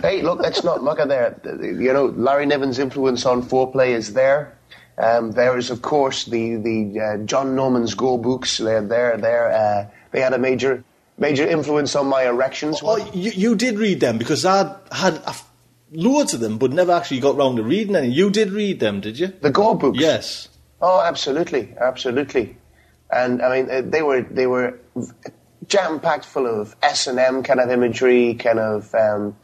Hey, look, let's not at there. You know, Larry Niven's influence on foreplay is there. Um, there is, of course, the the uh, John Norman's Gor books. They're there. There, uh, they had a major major influence on my erections. Oh, you, you did read them because I had loads of them, but never actually got round to reading any. You did read them, did you? The Gor books. Yes. Oh, absolutely, absolutely. And I mean, uh, they were they were jam packed full of S and M kind of imagery. Kind of um,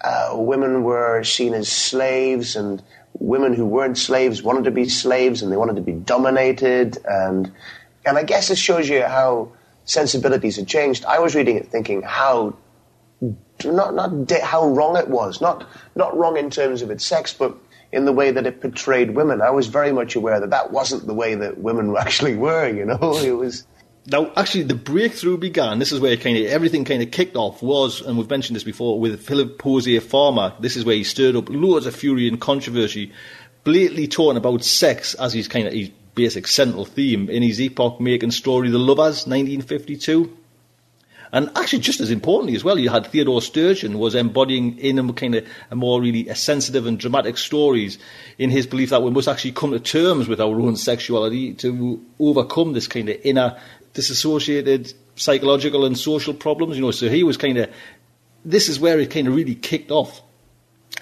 uh, women were seen as slaves, and women who weren't slaves wanted to be slaves, and they wanted to be dominated. And and I guess it shows you how sensibilities had changed. I was reading it thinking how not not de- how wrong it was, not not wrong in terms of its sex, but in the way that it portrayed women. I was very much aware that that wasn't the way that women actually were. You know, it was. Now, actually, the breakthrough began. This is where kind of everything kind of kicked off. Was and we've mentioned this before with Philip José Farmer. This is where he stirred up loads of fury and controversy, blatantly talking about sex as he's kind of his basic central theme in his epoch-making story, The Lovers, 1952. And actually, just as importantly as well, you had Theodore Sturgeon was embodying in a kind of a more really a sensitive and dramatic stories in his belief that we must actually come to terms with our own sexuality to overcome this kind of inner disassociated psychological and social problems. You know, so he was kind of this is where it kind of really kicked off.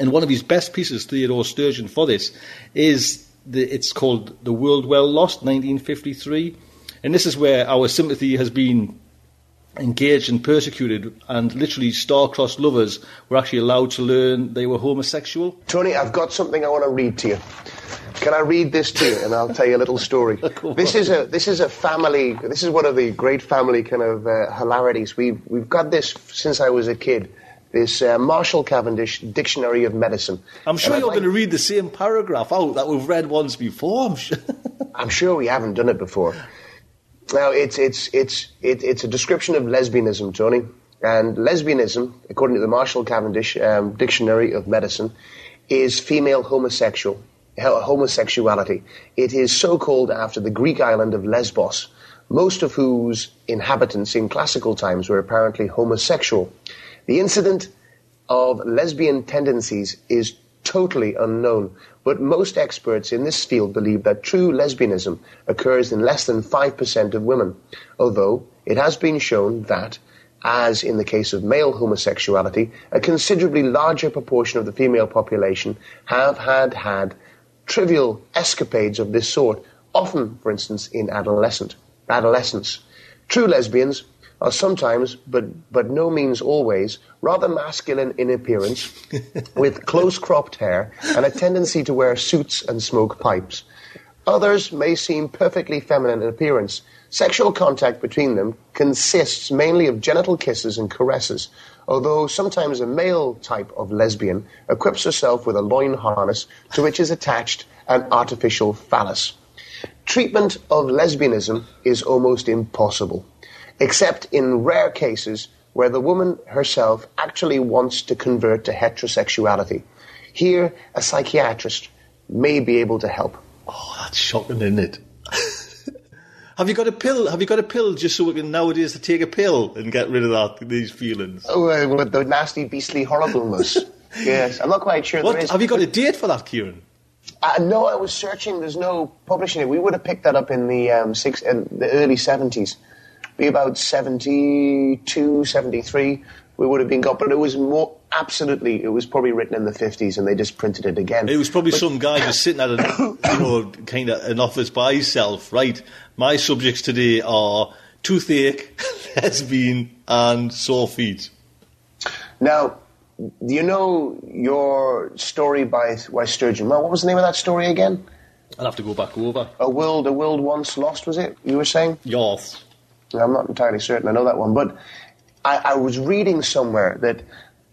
And one of his best pieces, Theodore Sturgeon, for this is the, it's called The World Well Lost, 1953. And this is where our sympathy has been engaged and persecuted, and literally star-crossed lovers were actually allowed to learn they were homosexual. Tony, I've got something I want to read to you. Can I read this to you, and I'll tell you a little story. this is a this is a family. This is one of the great family kind of uh, hilarities. We've we've got this since I was a kid. This uh, Marshall Cavendish Dictionary of Medicine. I'm sure And you're like- going to read the same paragraph out that we've read once before. I'm sure. I'm sure we haven't done it before. Now, it's, it's, it's, it, it's a description of lesbianism, Tony. And lesbianism, according to the Marshall Cavendish um, Dictionary of Medicine, is female homosexual, homosexuality. It is so called after the Greek island of Lesbos, most of whose inhabitants in classical times were apparently homosexual. The incident of lesbian tendencies is totally unknown, but most experts in this field believe that true lesbianism occurs in less than 5% of women, although it has been shown that, as in the case of male homosexuality, a considerably larger proportion of the female population have had had trivial escapades of this sort, often, for instance, in adolescent, adolescence. True lesbians are sometimes, but, but no means always, rather masculine in appearance, with close cropped hair and a tendency to wear suits and smoke pipes. Others may seem perfectly feminine in appearance. Sexual contact between them consists mainly of genital kisses and caresses, although sometimes a male type of lesbian equips herself with a loin harness to which is attached an artificial phallus. Treatment of lesbianism is almost impossible, except in rare cases where the woman herself actually wants to convert to heterosexuality. Here, a psychiatrist may be able to help. Oh, that's shocking, isn't it? have you got a pill? Have you got a pill just so we can nowadays to take a pill and get rid of that these feelings? Oh, uh, with the nasty, beastly horribleness. yes, I'm not quite sure there What, is. have you got a date for that, Kieran? Uh, no, I was searching. There's no publishing it. We would have picked that up in the um, six, in the early 70s. Be about 72, 73. We would have been got, but it was more absolutely. It was probably written in the 50s, and they just printed it again. It was probably some guy just sitting at a, you know, kind of an office by himself. Right, my subjects today are toothache, lesbian, and sore feet. Now, do you know your story by by Sturgeon? Well, what was the name of that story again? I'll have to go back over. A world, a world once lost. Was it? You were saying? Yours. I'm not entirely certain. I know that one, but I, I was reading somewhere that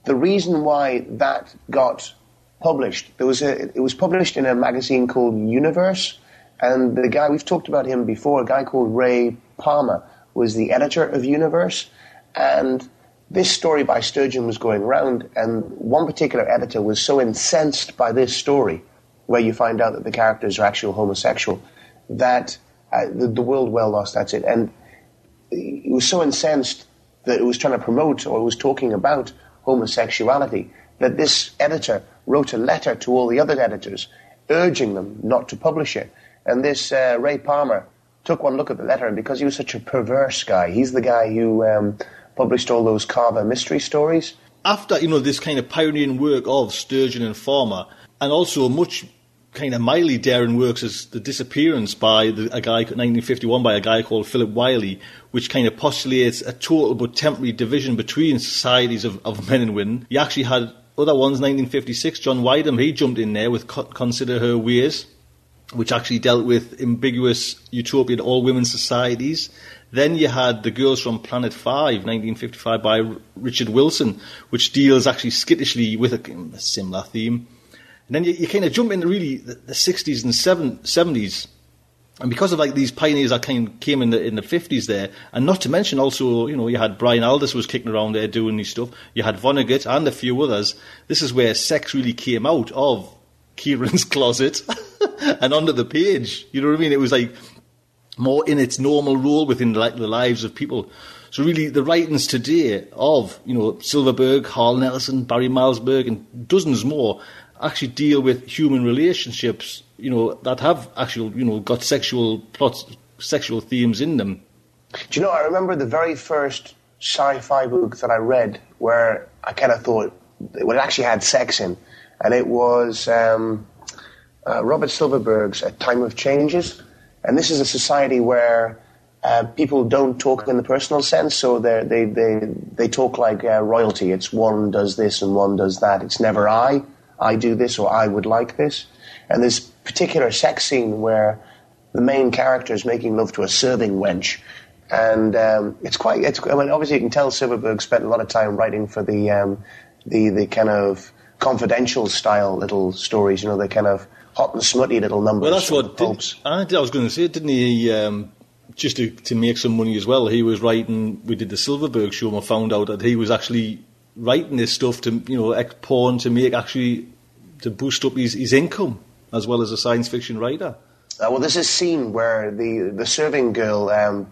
the reason why that got published there was a it was published in a magazine called Universe, and the guy we've talked about him before, a guy called Ray Palmer, was the editor of Universe, and this story by Sturgeon was going round, and one particular editor was so incensed by this story where you find out that the characters are actual homosexual, that uh, the, the world well lost. That's it. And he was so incensed that it was trying to promote or was talking about homosexuality that this editor wrote a letter to all the other editors urging them not to publish it. And this uh, Ray Palmer took one look at the letter, and because he was such a perverse guy, he's the guy who um, published all those Shaver mystery stories. After you know this kind of pioneering work of Sturgeon and Farmer, and also much kind of mildly daring works as the disappearance by the, a guy 1951 by a guy called Philip Wylie, which kind of postulates a total but temporary division between societies of, of men and women. You actually had other ones, 1956, John Wyndham, he jumped in there with Consider Her Ways, which actually dealt with ambiguous utopian all women societies. Then you had The Girls from Planet 5, 1955, by Richard Wilson, which deals actually skittishly with a, a similar theme. And then you, you kind of jump into really the, the 60s and seven, 70s. And because of like these pioneers that kind of came in the in the fifties there, and not to mention also, you know, you had Brian Aldiss was kicking around there doing these stuff. You had Vonnegut and a few others. This is where sex really came out of Kieran's closet and onto the page. You know what I mean? It was like more in its normal role within like, the lives of people. So really, the writings today of you know Silverberg, Harlan Ellison, Barry Malzberg, and dozens more actually deal with human relationships, you know, that have actual, you know, got sexual plots, sexual themes in them. Do you know, I remember the very first sci-fi book that I read where I kind of thought it actually had sex in, and it was um, uh, Robert Silverberg's A Time of Changes. And this is a society where uh, people don't talk in the personal sense, so they they they talk like uh, royalty. It's one does this and one does that. It's never I. I do this or I would like this. And this particular sex scene where the main character is making love to a serving wench. And um, it's quite, it's, I mean, obviously you can tell Silverberg spent a lot of time writing for the, um, the, the kind of confidential style little stories, you know, the kind of hot and smutty little numbers. Well, that's what did, I, I was going to say, didn't he? Um, just to, to make some money as well, he was writing. We did the Silverberg show, and I found out that he was actually writing this stuff to you know porn to make actually to boost up his, his income as well as a science fiction writer. Uh, well, there's a scene where the the serving girl um,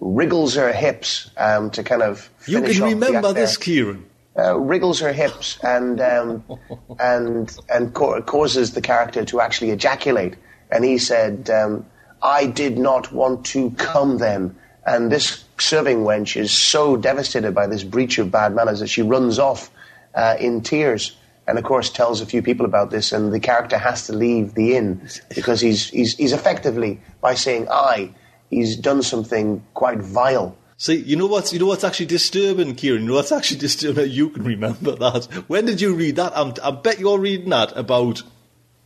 wriggles her hips um, to kind of. You can remember this, Kieran. Uh, wriggles her hips and um, and and co- causes the character to actually ejaculate. And he said, um, "I did not want to come then." And this serving wench is so devastated by this breach of bad manners that she runs off uh, in tears. And of course, tells a few people about this, and the character has to leave the inn because he's, he's, he's effectively, by saying I, he's done something quite vile. See, you know what's you know what's actually disturbing, Kieran. You know what's actually disturbing. You can remember that. When did you read that? I'm, I bet you're reading that about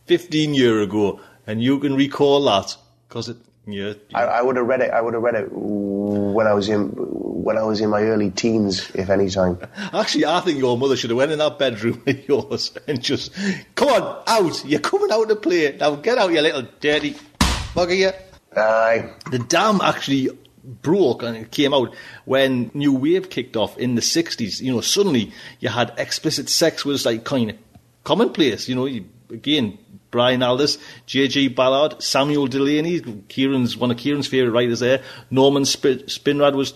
fifteen year ago, and you can recall that because it yeah, I, I, would have read it. I would have read it when I was in when I was in my early teens, if any time. Actually, I think your mother should have went in that bedroom of yours and just, come on, out! You're coming out to play. Now get out, you little dirty bugger, you. Aye. The dam actually broke and it came out when New Wave kicked off in the 60s. You know, suddenly you had explicit sex was like kind of commonplace. You know, you, again, Brian Aldiss, J.G. Ballard, Samuel Delany, Kieran's one of Kieran's favourite writers there. Norman Sp- Spinrad was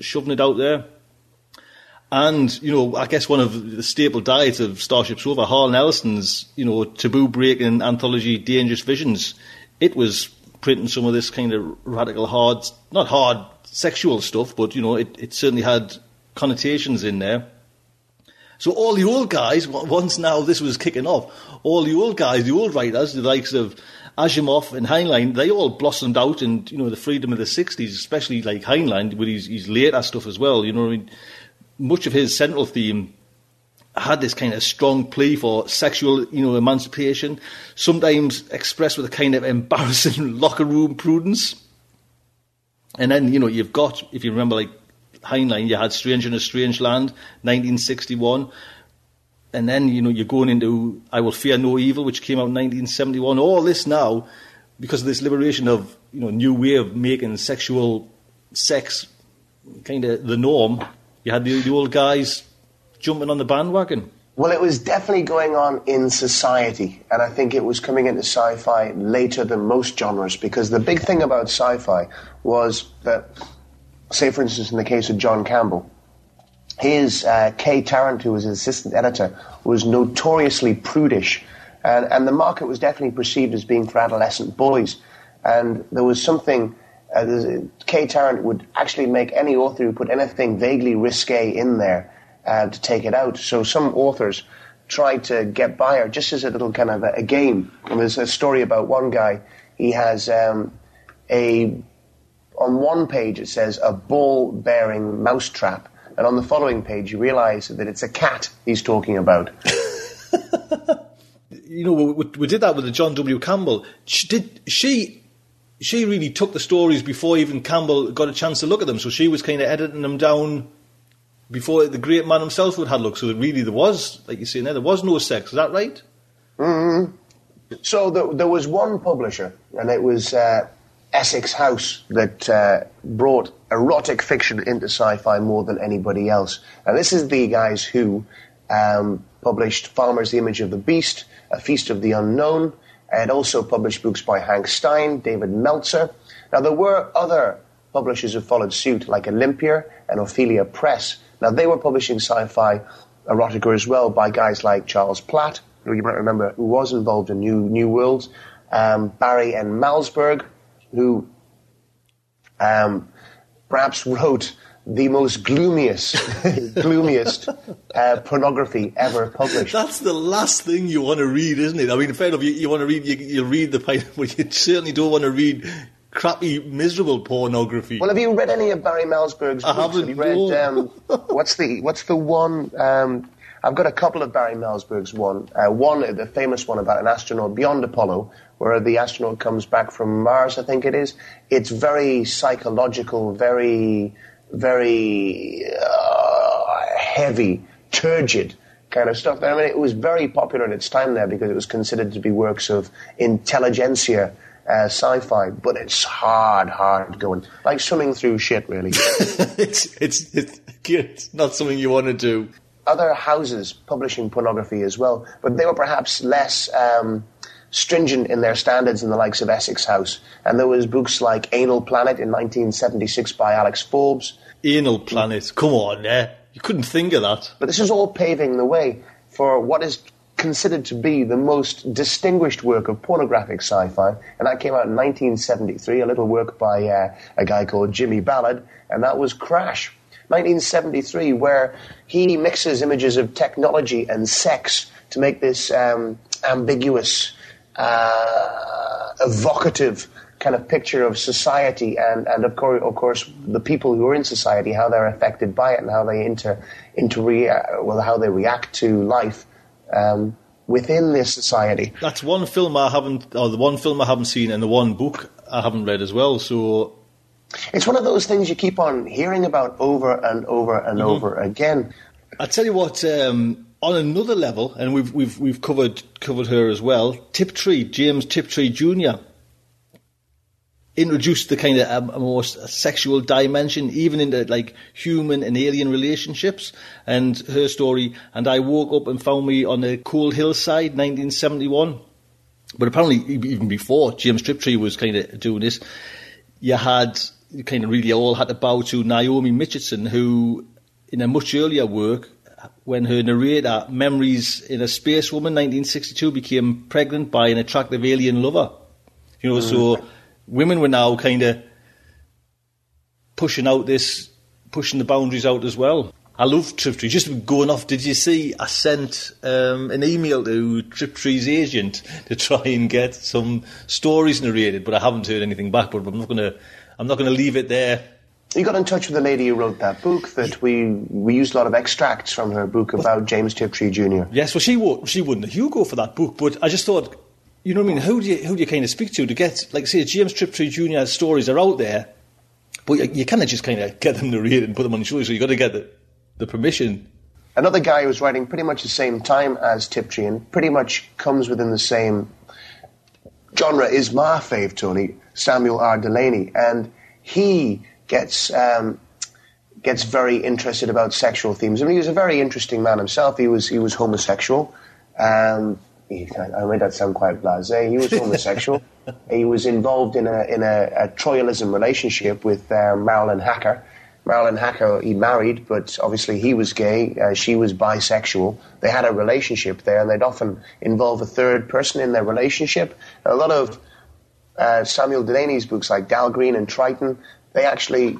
shoving it out there. And, you know, I guess one of the staple diets of Starship Sofa, Harlan Ellison's, you know, taboo breaking anthology Dangerous Visions, it was printing some of this kind of radical hard, not hard sexual stuff, but, you know, it, it certainly had connotations in there. So all the old guys, once now this was kicking off, all the old guys, the old writers, the likes of Asimov and Heinlein, they all blossomed out in you know the freedom of the '60s, especially like Heinlein with his, his later stuff as well. You know, I mean, much of his central theme had this kind of strong plea for sexual, you know, emancipation, sometimes expressed with a kind of embarrassing locker room prudence. And then, you know, you've got, if you remember, like Heinlein, you had Strange in a Strange Land, 1961. And then, you know, you're going into I Will Fear No Evil, which came out in 1971. All this now, because of this liberation of, you know, new way of making sexual sex kind of the norm, you had the, the old guys jumping on the bandwagon. Well, it was definitely going on in society, and I think it was coming into sci fi later than most genres because the big thing about sci fi was that, say, for instance, in the case of John Campbell, his uh, Kay Tarrant, who was his assistant editor, was notoriously prudish, and, and the market was definitely perceived as being for adolescent boys. And there was something. Uh, Kay Tarrant would actually make any author who put anything vaguely risque in there uh, to take it out. So some authors tried to get by her just as a little kind of a, a game. And there's a story about one guy. He has um, a on one page it says a ball-bearing mousetrap, and on the following page you realise that it's a cat he's talking about. you know, we, we, did that with the John W. Campbell. She, did she? She really took the stories before even Campbell got a chance to look at them. So she was kind of editing them down before the great man himself would have looked. So really, there was, like you say there, there was no sex. Is that right? Mm-hmm. So the, there was one publisher, and it was uh, Essex House, that uh, brought erotic fiction into sci-fi more than anybody else. And this is the guys who um, published Farmer's The Image of the Beast, A Feast of the Unknown, and also published books by Hank Stine, David Meltzer. Now there were other publishers who followed suit, like Olympia and Ophelia Press, now, they were publishing sci fi erotica as well by guys like Charles Platt, who you might remember, who was involved in New, New Worlds, um, Barry N. Malzberg, who um, perhaps wrote the most gloomiest, gloomiest uh, pornography ever published. That's the last thing you want to read, isn't it? I mean, fair enough, you, you want to read, you, you read the, but you certainly don't want to read crappy, miserable pornography. Well, have you read any of Barry Malzberg's I books? haven't. Have you read um, what's the what's the one? Um, I've got a couple of Barry Malzberg's one. Uh, one, the famous one about an astronaut beyond Apollo, where the astronaut comes back from Mars. I think it is. It's very psychological, very, very uh, heavy, turgid kind of stuff. I mean, it was very popular in its time there because it was considered to be works of intelligentsia uh, sci-fi, but it's hard, hard going, like swimming through shit, really. it's, it's, it's, it's not something you want to do. Other houses publishing pornography as well, but they were perhaps less um, stringent in their standards than the likes of Essex House. And there was books like Anal Planet in 1976 by Alex Forbes. Anal Planet, come on, eh? You couldn't think of that. But this is all paving the way for what is considered to be the most distinguished work of pornographic sci-fi, and that came out in 1973, a little work by uh, a guy called Jimmy Ballard, and that was Crash. 1973, where he mixes images of technology and sex to make this um, ambiguous, uh, evocative kind of picture of society and, and of, course, of course the people who are in society, how they're affected by it and how they inter, inter well, how they react to life um, within this society. That's one film I haven't, or the one film I haven't seen, and the one book I haven't read as well. So it's one of those things you keep on hearing about over and over and mm-hmm. over again. I tell you what. Um, on another level, and we've we've we've covered covered her as well. Tiptree, James Tiptree Jr introduced the kind of a, a more sexual dimension, even into like human and alien relationships. And her story, and I woke up and found me on a cold hillside, 1971. But apparently, even before James Tiptree was kind of doing this, you had kind of really all had to bow to Naomi Mitchison, who, in a much earlier work, when her narrator, Memories in a Space Woman, 1962, became pregnant by an attractive alien lover. You know, mm. so women were now kind of pushing out this, pushing the boundaries out as well. I love Tiptree. Just going off, did you see? I sent um, an email to Tiptree's agent to try and get some stories narrated, but I haven't heard anything back. But I'm not going to. I'm not going to leave it there. You got in touch with the lady who wrote that book. That we we used a lot of extracts from her book about James Tiptree Jr. Yes, well, she would she wouldn't have Hugo for that book, but I just thought you know what I mean? Who do you who do you kind of speak to to get like say James Tiptree Jr. stories are out there, but you, you kind of just kind of get them narrated and put them on your show. So you got to get the, the permission. Another guy who's writing pretty much the same time as Tiptree and pretty much comes within the same genre is my fave, Tony Samuel R. Delany. and he gets um, gets very interested about sexual themes. I mean, he was a very interesting man himself. He was he was homosexual. Um, he, I made that sound quite blasé. He was homosexual. he was involved in a in a, a troilism relationship with uh, Marilyn Hacker. Marilyn Hacker he married, but obviously he was gay. Uh, she was bisexual. They had a relationship there, and they'd often involve a third person in their relationship. A lot of uh, Samuel Delany's books, like Dhalgren and Triton, they actually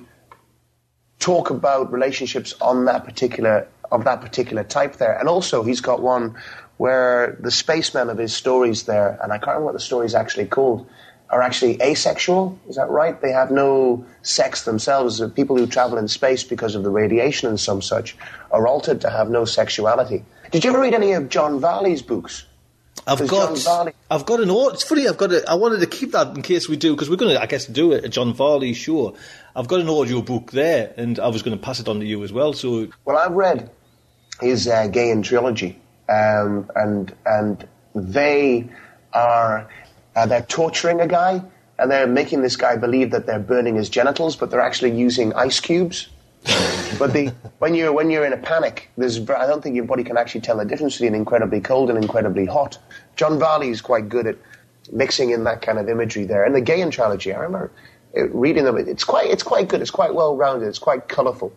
talk about relationships on that particular of that particular type there. And also, he's got one where the spacemen of his stories there, and I can't remember what the story is actually called, are actually asexual. Is that right? They have no sex themselves. People who travel in space because of the radiation and some such are altered to have no sexuality. Did you ever read any of John Varley's books? I've got, Varley... I've got an. It's funny. I've got. A, I wanted to keep that in case we do because we're going to, I guess, do a John Varley sure. I've got an audio book there, and I was going to pass it on to you as well. So, well, I've read his uh, Gaean trilogy, um, and and they are uh, they're torturing a guy, and they're making this guy believe that they're burning his genitals, but they're actually using ice cubes. but the, when you're when you're in a panic, there's I don't think your body can actually tell the difference between incredibly cold and incredibly hot. John Varley is quite good at mixing in that kind of imagery there. And the Gaean trilogy, I remember reading them. It's quite it's quite good. It's quite well rounded. It's quite colourful.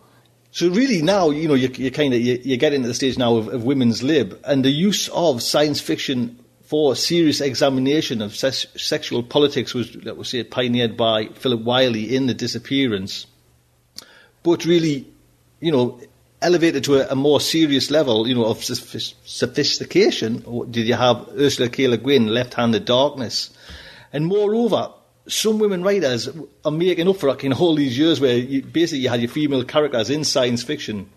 So really now, you know, you, you kind of you, you get into the stage now of, of, women's lib and the use of science fiction for serious examination of ses- sexual politics was, let us say, pioneered by Philip Wylie in The Disappearance. But really, you know, elevated to a, a more serious level, you know, of sophistication. Did you have Ursula K. Le Guin, Left-Handed Darkness? And moreover, some women writers are making up for it in all these years where you, basically you had your female characters in science fiction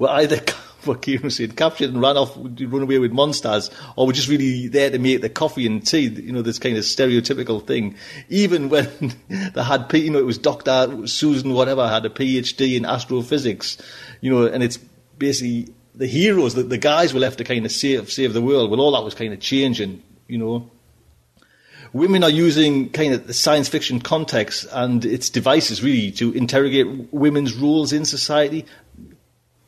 were either what Kieran said, captured and ran off, run away with monsters, or were just really there to make the coffee and tea. You know, this kind of stereotypical thing. Even when they had, you know, it was Doctor Susan whatever had a PhD in astrophysics. You know, and it's basically the heroes, the, the guys were left to kind of save save the world. Well, all that was kind of changing. You know women are using kind of the science fiction context and its devices really to interrogate women's roles in society,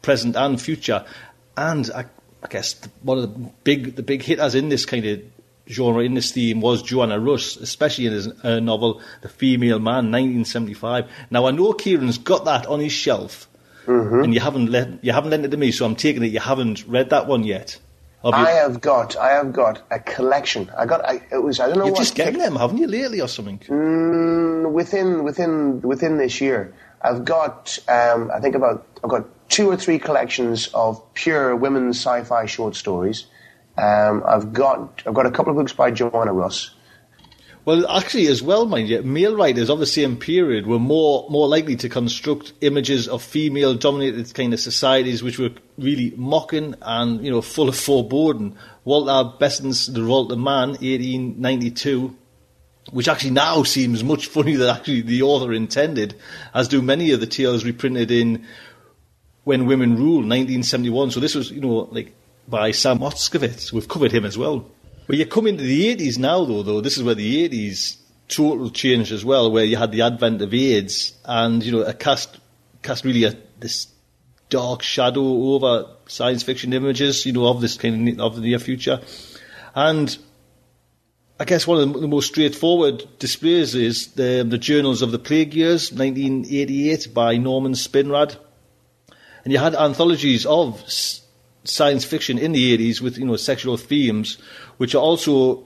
present and future. And I, I guess one of the big the big hitters in this kind of genre in this theme was Joanna Russ, especially in his uh, novel The Female Man, 1975. Now I know Kieran's got that on his shelf, mm-hmm. and you haven't let, you haven't lent it to me, so I'm taking it you haven't read that one yet. I have got, I have got a collection. I got, I, it was, I don't know. You're what just getting them, haven't you, lately or something? Mm, within, within, within this year, I've got, um, I think about, I've got two or three collections of pure women's sci-fi short stories. Um, I've got, I've got a couple of books by Joanna Russ. Well, actually, as well, mind you, male writers of the same period were more more likely to construct images of female-dominated kind of societies, which were really mocking and you know full of foreboding. Walter Besant's *The Revolt of Man*, 1892, which actually now seems much funnier than actually the author intended, as do many of the tales reprinted in *When Women Rule*, 1971. So this was, you know, like by Sam Moskowitz. We've covered him as well. But you come into the 80s now, though, though, this is where the 80s total changed as well, where you had the advent of AIDS and, you know, a cast, cast really a, this dark shadow over science fiction images, you know, of this kind of, of the near future. And I guess one of the most straightforward displays is the, the Journals of the Plague Years, 1988, by Norman Spinrad. And you had anthologies of science fiction in the 80s with, you know, sexual themes, which also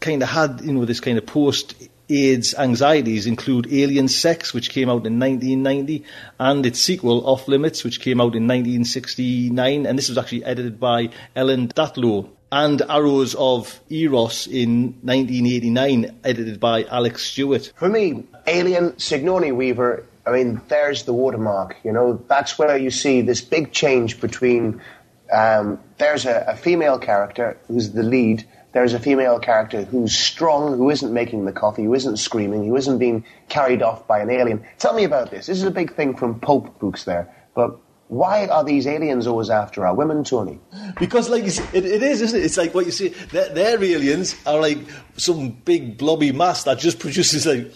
kind of had, you know, this kind of post AIDS anxieties include Alien Sex, which came out in 1990, and its sequel, Off Limits, which came out in 1969, and this was actually edited by Ellen Datlow. And Arrows of Eros in 1989, edited by Alex Stewart. For me, Alien, Sigourney Weaver, I mean, there's the watermark. You know, that's where you see this big change between um, there's a, a, female character who's the lead. There's a female character who's strong, who isn't making the coffee, who isn't screaming, who isn't being carried off by an alien. Tell me about this. This is a big thing from Pulp books there. But why are these aliens always after our women, Tony? Because, like, it, it is, isn't it? It's like what you see. Their, their aliens are like some big blobby mass that just produces like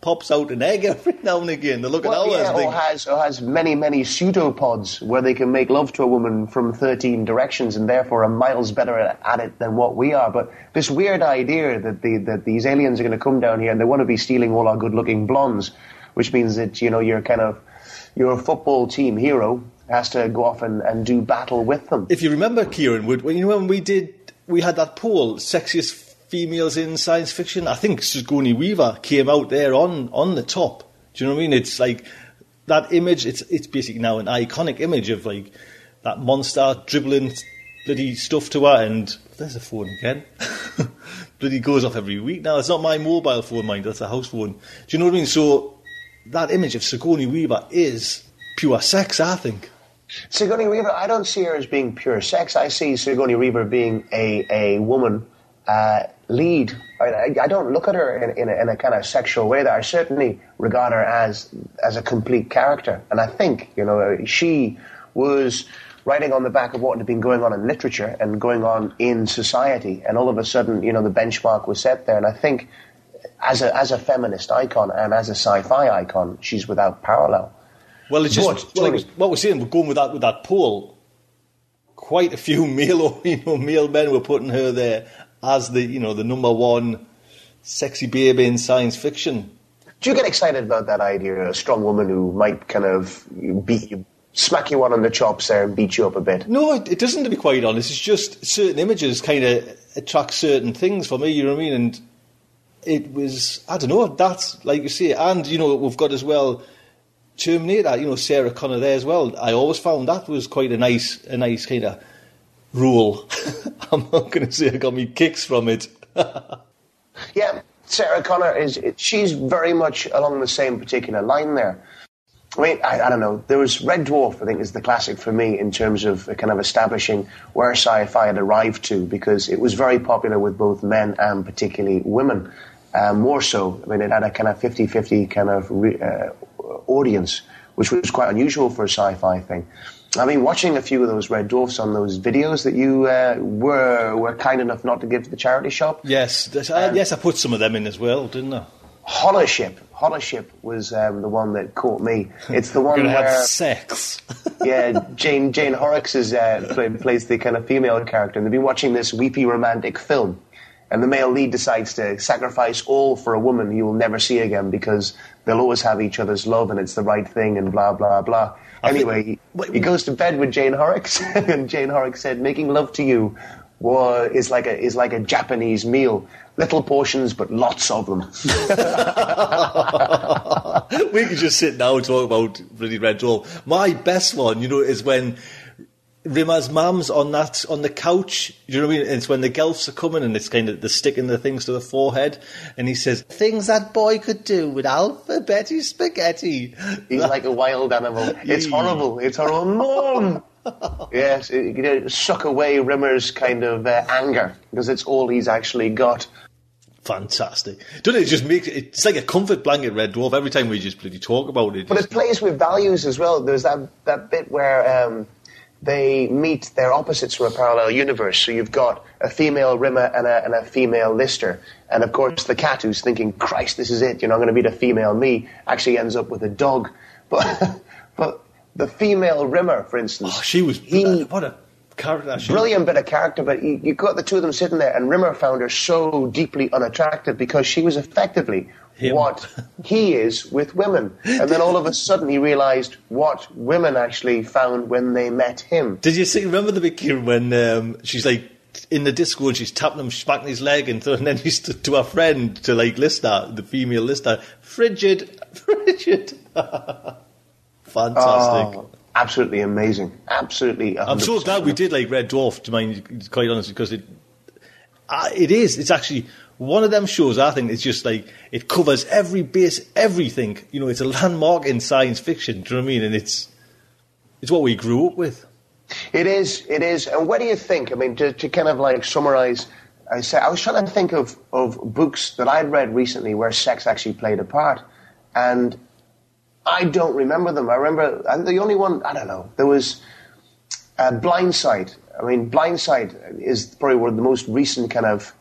pops out an egg every now and again. They look Well, at ours. yeah, or has, or has many, many pseudopods where they can make love to a woman from 13 directions and therefore are miles better at, at it than what we are. But this weird idea that, the, that these aliens are going to come down here and they want to be stealing all our good looking blondes, which means that, you know, you're kind of, your football team hero has to go off and, and do battle with them. if you remember, Kieran, would, when, you know, when we did, we had that poll, sexiest females in science fiction. I think Sigourney Weaver came out there on on the top. Do you know what I mean? It's like that image. It's it's basically now an iconic image of like that monster dribbling bloody stuff to her. And there's a phone again. bloody goes off every week now. It's not my mobile phone, mind. That's a house phone. Do you know what I mean? So that image of Sigourney Weaver is pure sex. I think. Sigourney Weaver, I don't see her as being pure sex. I see Sigourney Weaver being a, a woman uh, lead. I, I don't look at her in, in, a, in a kind of sexual way. That I certainly regard her as as a complete character. And I think you know she was writing on the back of what had been going on in literature and going on in society. And all of a sudden, you know, the benchmark was set there. And I think as a as a feminist icon and as a sci-fi icon, she's without parallel. Well, it's just But, well, Tony- what we're saying. We're going with that with that poll. Quite a few male, you know, male men were putting her there as the, you know, the number one sexy baby in science fiction. Do you get excited about that idea? A strong woman who might kind of beat you, smack you one on the chops there and beat you up a bit. No, it, it doesn't. To be quite honest, it's just certain images kind of attract certain things for me. You know what I mean? And it was, I don't know. That's like you say, and you know, we've got as well. Terminator, you know, Sarah Connor there as well. I always found that was quite a nice, a nice kind of rule. I'm not going to say I got me kicks from it. Yeah, Sarah Connor is. She's very much along the same particular line there. I mean, I, I don't know. There was Red Dwarf. I think is the classic for me in terms of kind of establishing where sci-fi had arrived to because it was very popular with both men and particularly women. Uh, more so, I mean, it had a kind of 50-50 kind of re, uh, audience, which was quite unusual for a sci-fi thing. I mean, watching a few of those Red Dwarfs on those videos that you uh, were were kind enough not to give to the charity shop. Yes, I, yes, I put some of them in as well, didn't I? Holoship. Holoship was um, the one that caught me. It's the one where have sex. yeah, Jane Jane Horrocks is, uh, play, plays the kind of female character, and they've been watching this weepy romantic film, and the male lead decides to sacrifice all for a woman he will never see again because they'll always have each other's love and it's the right thing and blah blah blah. I think- Anyway, he, Wait, he goes to bed with Jane Horrocks, and Jane Horrocks said, "Making love to you." is like a is like a Japanese meal, little portions but lots of them. we could just sit now and talk about bloody Red Dwarf. My best one, you know, is when Rimmer's mum's on that on the couch. You know what I mean? It's when the Gelfs are coming and it's kind of the sticking the things to the forehead, and he says things that boy could do with alphabeti spaghetti. He's like a wild animal. It's horrible. It's horrible. Mom! yes, it, you know, suck away Rimmer's kind of uh, anger because it's all he's actually got. Fantastic. Doesn't it? Just makes it, it's like a comfort blanket, Red Dwarf. Every time we just bloody talk about it. But it plays with values as well. There's that, that bit where um, they meet their opposites from a parallel universe. So you've got a female Rimmer and a, and a female Lister. And of course, the cat who's thinking, Christ, this is it. you're I'm going to meet a female me, actually ends up with a dog. But, but the female Rimmer, for instance. oh, she was he- what a character. She, brilliant bit of character, but you, you got the two of them sitting there, and Rimmer found her so deeply unattractive because she was effectively Him. what he is with women. And then all of a sudden he realized what women actually found when they met him. Did you see? Remember the beginning when um, she's like in the disco and she's tapping him, smacking his leg, and, and then he's to, to her friend to like Lister, the female Lister, frigid, frigid. Fantastic. Oh, absolutely amazing. Absolutely. I'm so glad we did like Red Dwarf. To mind, quite honest, because it uh, it is. It's actually one of them shows. I think it's just like it covers every base, everything. You know, it's a landmark in science fiction. Do you know what I mean? And it's it's what we grew up with. It is. It is. And what do you think? I mean, to, to kind of like summarize, I said I was trying to think of of books that I'd read recently where sex actually played a part, and I don't remember them. I remember the only one I don't know. There was uh, Blindsight. I mean, Blindsight is probably one of the most recent kind of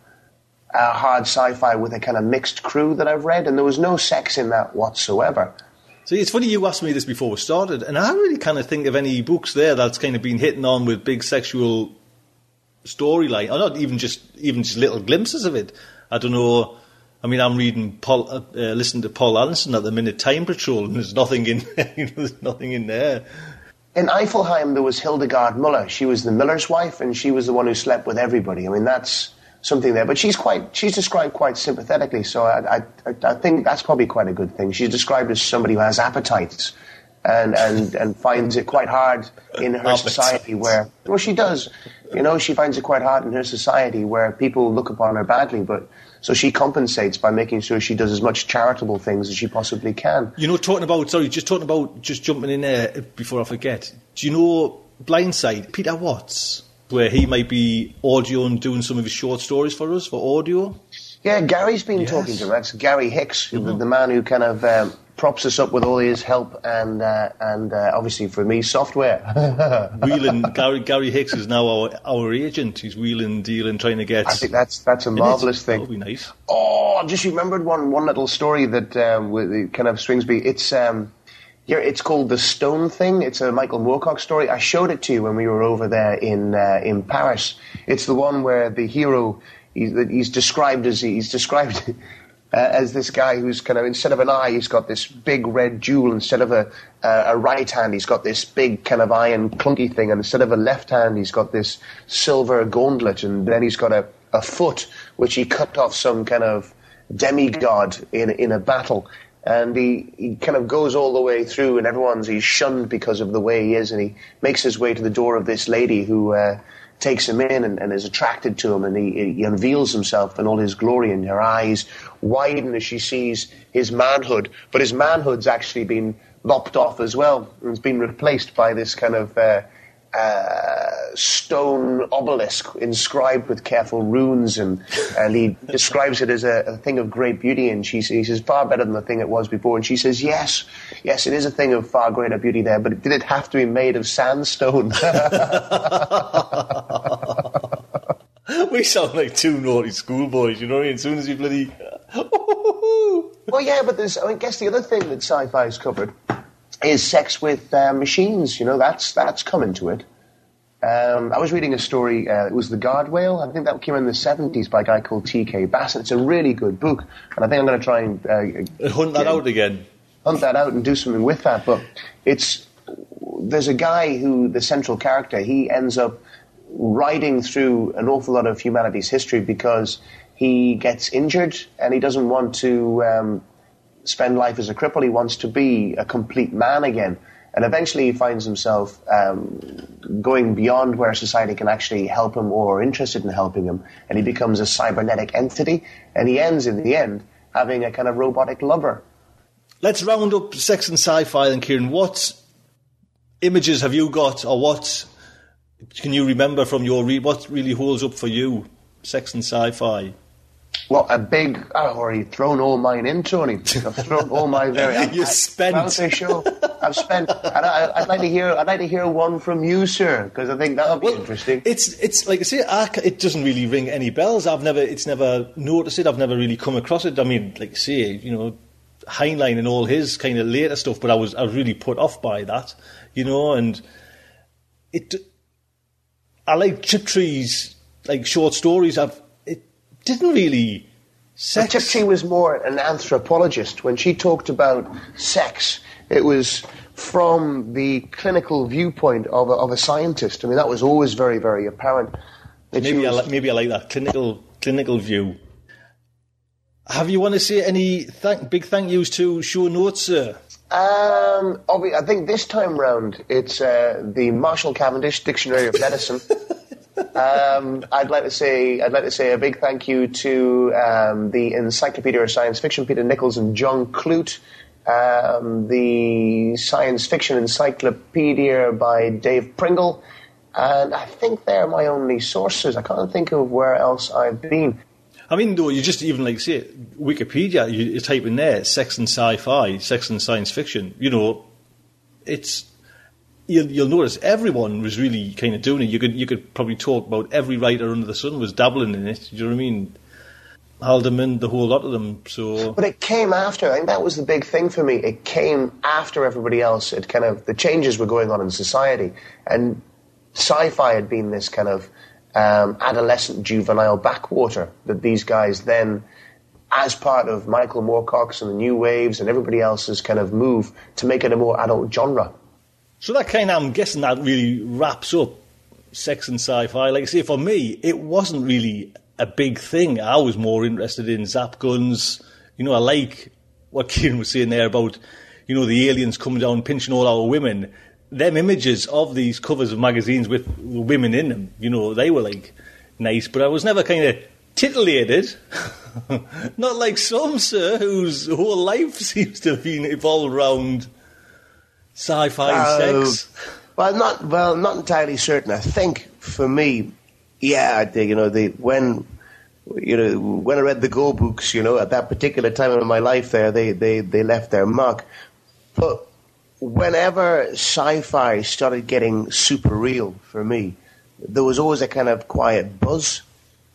uh, hard sci-fi with a kind of mixed crew that I've read, and there was no sex in that whatsoever. See, it's funny you asked me this before we started, and I really kind of think of any books there that's kind of been hitting on with big sexual storyline, or not even just even just little glimpses of it. I don't know. I mean, I'm reading Poul, uh, uh, listening to Poul Anderson at the minute, Time Patrol, and there's nothing in, you know, there's nothing in there. In Eifelheim, there was Hildegard Muller. She was the miller's wife, and she was the one who slept with everybody. I mean, that's something there. But she's quite, she's described quite sympathetically, so I, I, I think that's probably quite a good thing. She's described as somebody who has appetites and, and, and finds it quite hard in her society where, well, she does. You know, she finds it quite hard in her society where people look upon her badly, but so she compensates by making sure she does as much charitable things as she possibly can. You know, talking about, sorry, just talking about, just jumping in there before I forget, do you know Blindsight, Peter Watts, where he might be audio and doing some of his short stories for us for audio? Yeah, Gary's been Yes. talking to him. That's Gary Hicks, the, the man who kind of um, props us up with all his help and uh, and uh, obviously for me software. Wheeling, Gary, Gary Hicks is now our, our agent. He's wheeling, dealing, trying to get. I think that's that's a marvelous thing. That would be nice. Oh, I just remembered one one little story that um, with, kind of swings me. It's um, yeah, it's called the Stone Thing. It's a Michael Moorcock story. I showed it to you when we were over there in uh, in Paris. It's the one where the hero he's, he's described as he's described. Uh, as this guy who's kind of instead of an eye, he's got this big red jewel. Instead of a uh, a right hand, he's got this big kind of iron clunky thing, and instead of a left hand, he's got this silver gauntlet, and then he's got a, a foot which he cut off some kind of demigod in in a battle. And he, he kind of goes all the way through, and everyone's he's shunned because of the way he is, and he makes his way to the door of this lady who uh, takes him in and, and is attracted to him, and he, he unveils himself in all his glory, and her eyes widen as she sees his manhood, but his manhood's actually been lopped off as well, and it's been replaced by this kind of uh, uh, stone obelisk inscribed with careful runes, and, and he describes it as a, a thing of great beauty. And she he says, far better than the thing it was before. And she says, yes, yes, it is a thing of far greater beauty there, but did it have to be made of sandstone? We sound like two naughty schoolboys, you know what I mean? As soon as you bloody. well, yeah, but there's, I guess the other thing that sci-fi's covered is sex with uh, machines. You know, that's that's coming to it. Um, I was reading a story. Uh, it was the Godwhale. I think that came in the seventies by a guy called T.K. Bassett. It's a really good book, and I think I'm going to try and uh, Hunt that out again. hunt that out and do something with that. But it's there's a guy who the central character he ends up riding through an awful lot of humanity's history because he gets injured and he doesn't want to um, spend life as a cripple. He wants to be a complete man again. And eventually he finds himself um, going beyond where society can actually help him or interested in helping him. And he becomes a cybernetic entity. And he ends, in the end, having a kind of robotic lover. Let's round up sex and sci-fi then, Kieran. What images have you got, or what can you remember from your read? What really holds up for you, sex and sci-fi? Well, a big. Oh, already thrown all mine in, Tony. I've thrown all my very. You I- spent. A show. I've spent. And I, I'd like to hear. I'd like to hear one from you, sir, because I think that'll be interesting. It's it's like I say, I it doesn't really ring any bells. I've never, it's never noticed it. I've never really come across it. I mean, like I say, you know, Heinlein and all his kind of later stuff, but I was I was really put off by that, you know, and it. I like Tiptree's like short stories. I've didn't really. Sex. Tiptree was more an anthropologist. When she talked about sex, it was from the clinical viewpoint of a, of a scientist. I mean, that was always very, very apparent. she Maybe I was- like, maybe I like that clinical clinical view. Have you want to say any thank, big thank yous to show notes, sir? Um, I think this time round it's uh, the Marshall Cavendish Dictionary of Medicine. um, I'd like to say I'd like to say a big thank you to um, the Encyclopedia of Science Fiction, Peter Nicholls and John Clute. Um, the Science Fiction Encyclopedia by Dave Pringle, and I think they're my only sources. I can't think of where else I've been. I mean, though, you just even like say Wikipedia, you, you type in there sex and sci-fi, sex and science fiction. You know, it's you'll, you'll notice everyone was really kind of doing it. You could you could probably talk about every writer under the sun was dabbling in it. Do you know what I mean? Haldeman, the whole lot of them. So, But it came after. I think that was the big thing for me. It came after everybody else. It kind of the changes were going on in society, and sci-fi had been this kind of um, adolescent, juvenile backwater that these guys then, as part of Michael Moorcock's and the New Waves and everybody else's kind of move to make it a more adult genre. So that kind of, I'm guessing that really wraps up sex and sci-fi. Like I say, for me, it wasn't really a big thing. I was more interested in zap guns. You know, I like what Kieran was saying there about, you know, the aliens coming down pinching all our women. Them images of these covers of magazines with women in them, you know, they were like nice, but I was never kind of titillated. Not like some, sir, whose whole life seems to have been evolved around sci-fi Oh, sex. Well, not well, not entirely certain. I think for me, yeah, I think you know the when you know when I read the Gor books, you know, at that particular time in my life, there they they they left their mark. But whenever sci-fi started getting super real for me, there was always a kind of quiet buzz.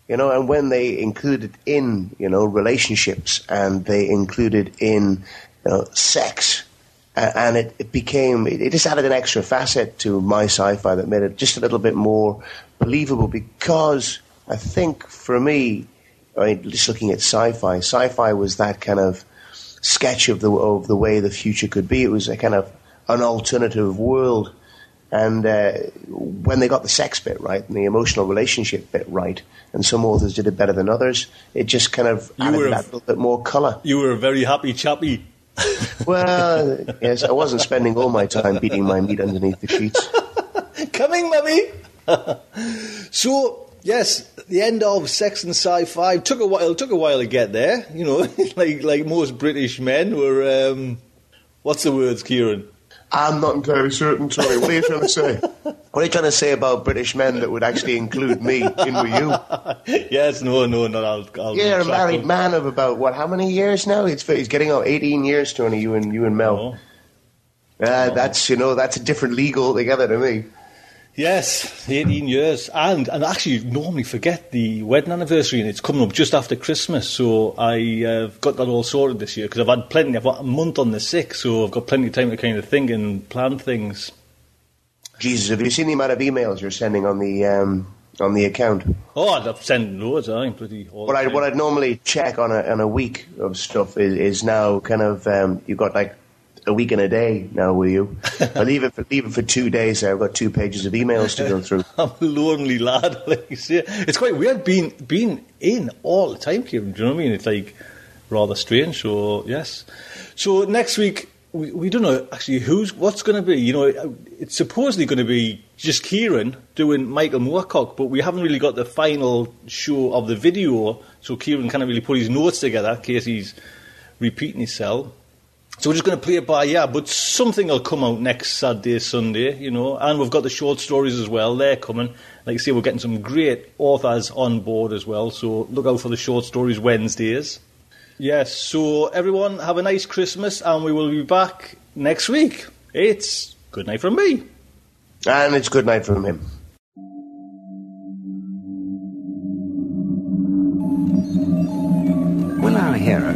You know, and when they included in, you know, relationships and they included in, you know, sex, uh, and it, it became, it, just added an extra facet to my sci-fi that made it just a little bit more believable because I think for me, I mean, just looking at sci-fi, sci-fi was that kind of sketch of the, of the way the future could be. It was a kind of an alternative world. And uh, when they got the sex bit right and the emotional relationship bit right, and some authors did it better than others, it just kind of You added a- that little bit more colour. You were a very happy chappy. Well, yes, I wasn't spending all my time beating my meat underneath the sheets. Coming, mummy. so yes, the end of Sex and Sci-Fi took a while. Took a while to get there. You know, like like most British men were. Um, what's the words, Kieran? I'm not entirely certain, Tony. What are you trying to say? What are you trying to say about British men that would actually include me in with you? yes, no, no, no. I'll, I'll You're a married them. man of about, what, how many years now? He's, he's getting on 18 years, Tony, you and, you and Mel. Oh. Uh, that's, you know, that's a different league altogether to me. Yes, 18 years. And and actually normally forget the wedding anniversary, and it's coming up just after Christmas. So I uh, got that all sorted this year because I've had plenty. I've got a month on the 6th, so I've got plenty of time to kind of think and plan things. Jesus, have you seen the amount of emails you're sending on the, um, on the account? Oh, I've sent loads. I'm pretty. What I what I'd normally check on a on a week of stuff is, is now kind of um, you've got like a week and a day now, will you? I leave it for leave it for two days. I've got two pages of emails to go through. I'm a lonely lad, like you say. It's quite weird being being in all the time, Kieran. Do you know what I mean? It's like rather strange. So yes. So next week we, we don't know actually who's what's going to be. You know, it's supposedly going to be just Kieran doing Michael Moorcock, but we haven't really got the final show of the video, so Kieran can't really put his notes together in case he's repeating himself. So we're just going to play it by yeah, but something will come out next Saturday, Sunday, you know. And we've got the short stories as well. They're coming. Like I say, we're getting some great authors on board as well. So look out for the short stories Wednesdays. Yes. So everyone have a nice Christmas, and we will be back next week. It's good night from me. And it's good night from him.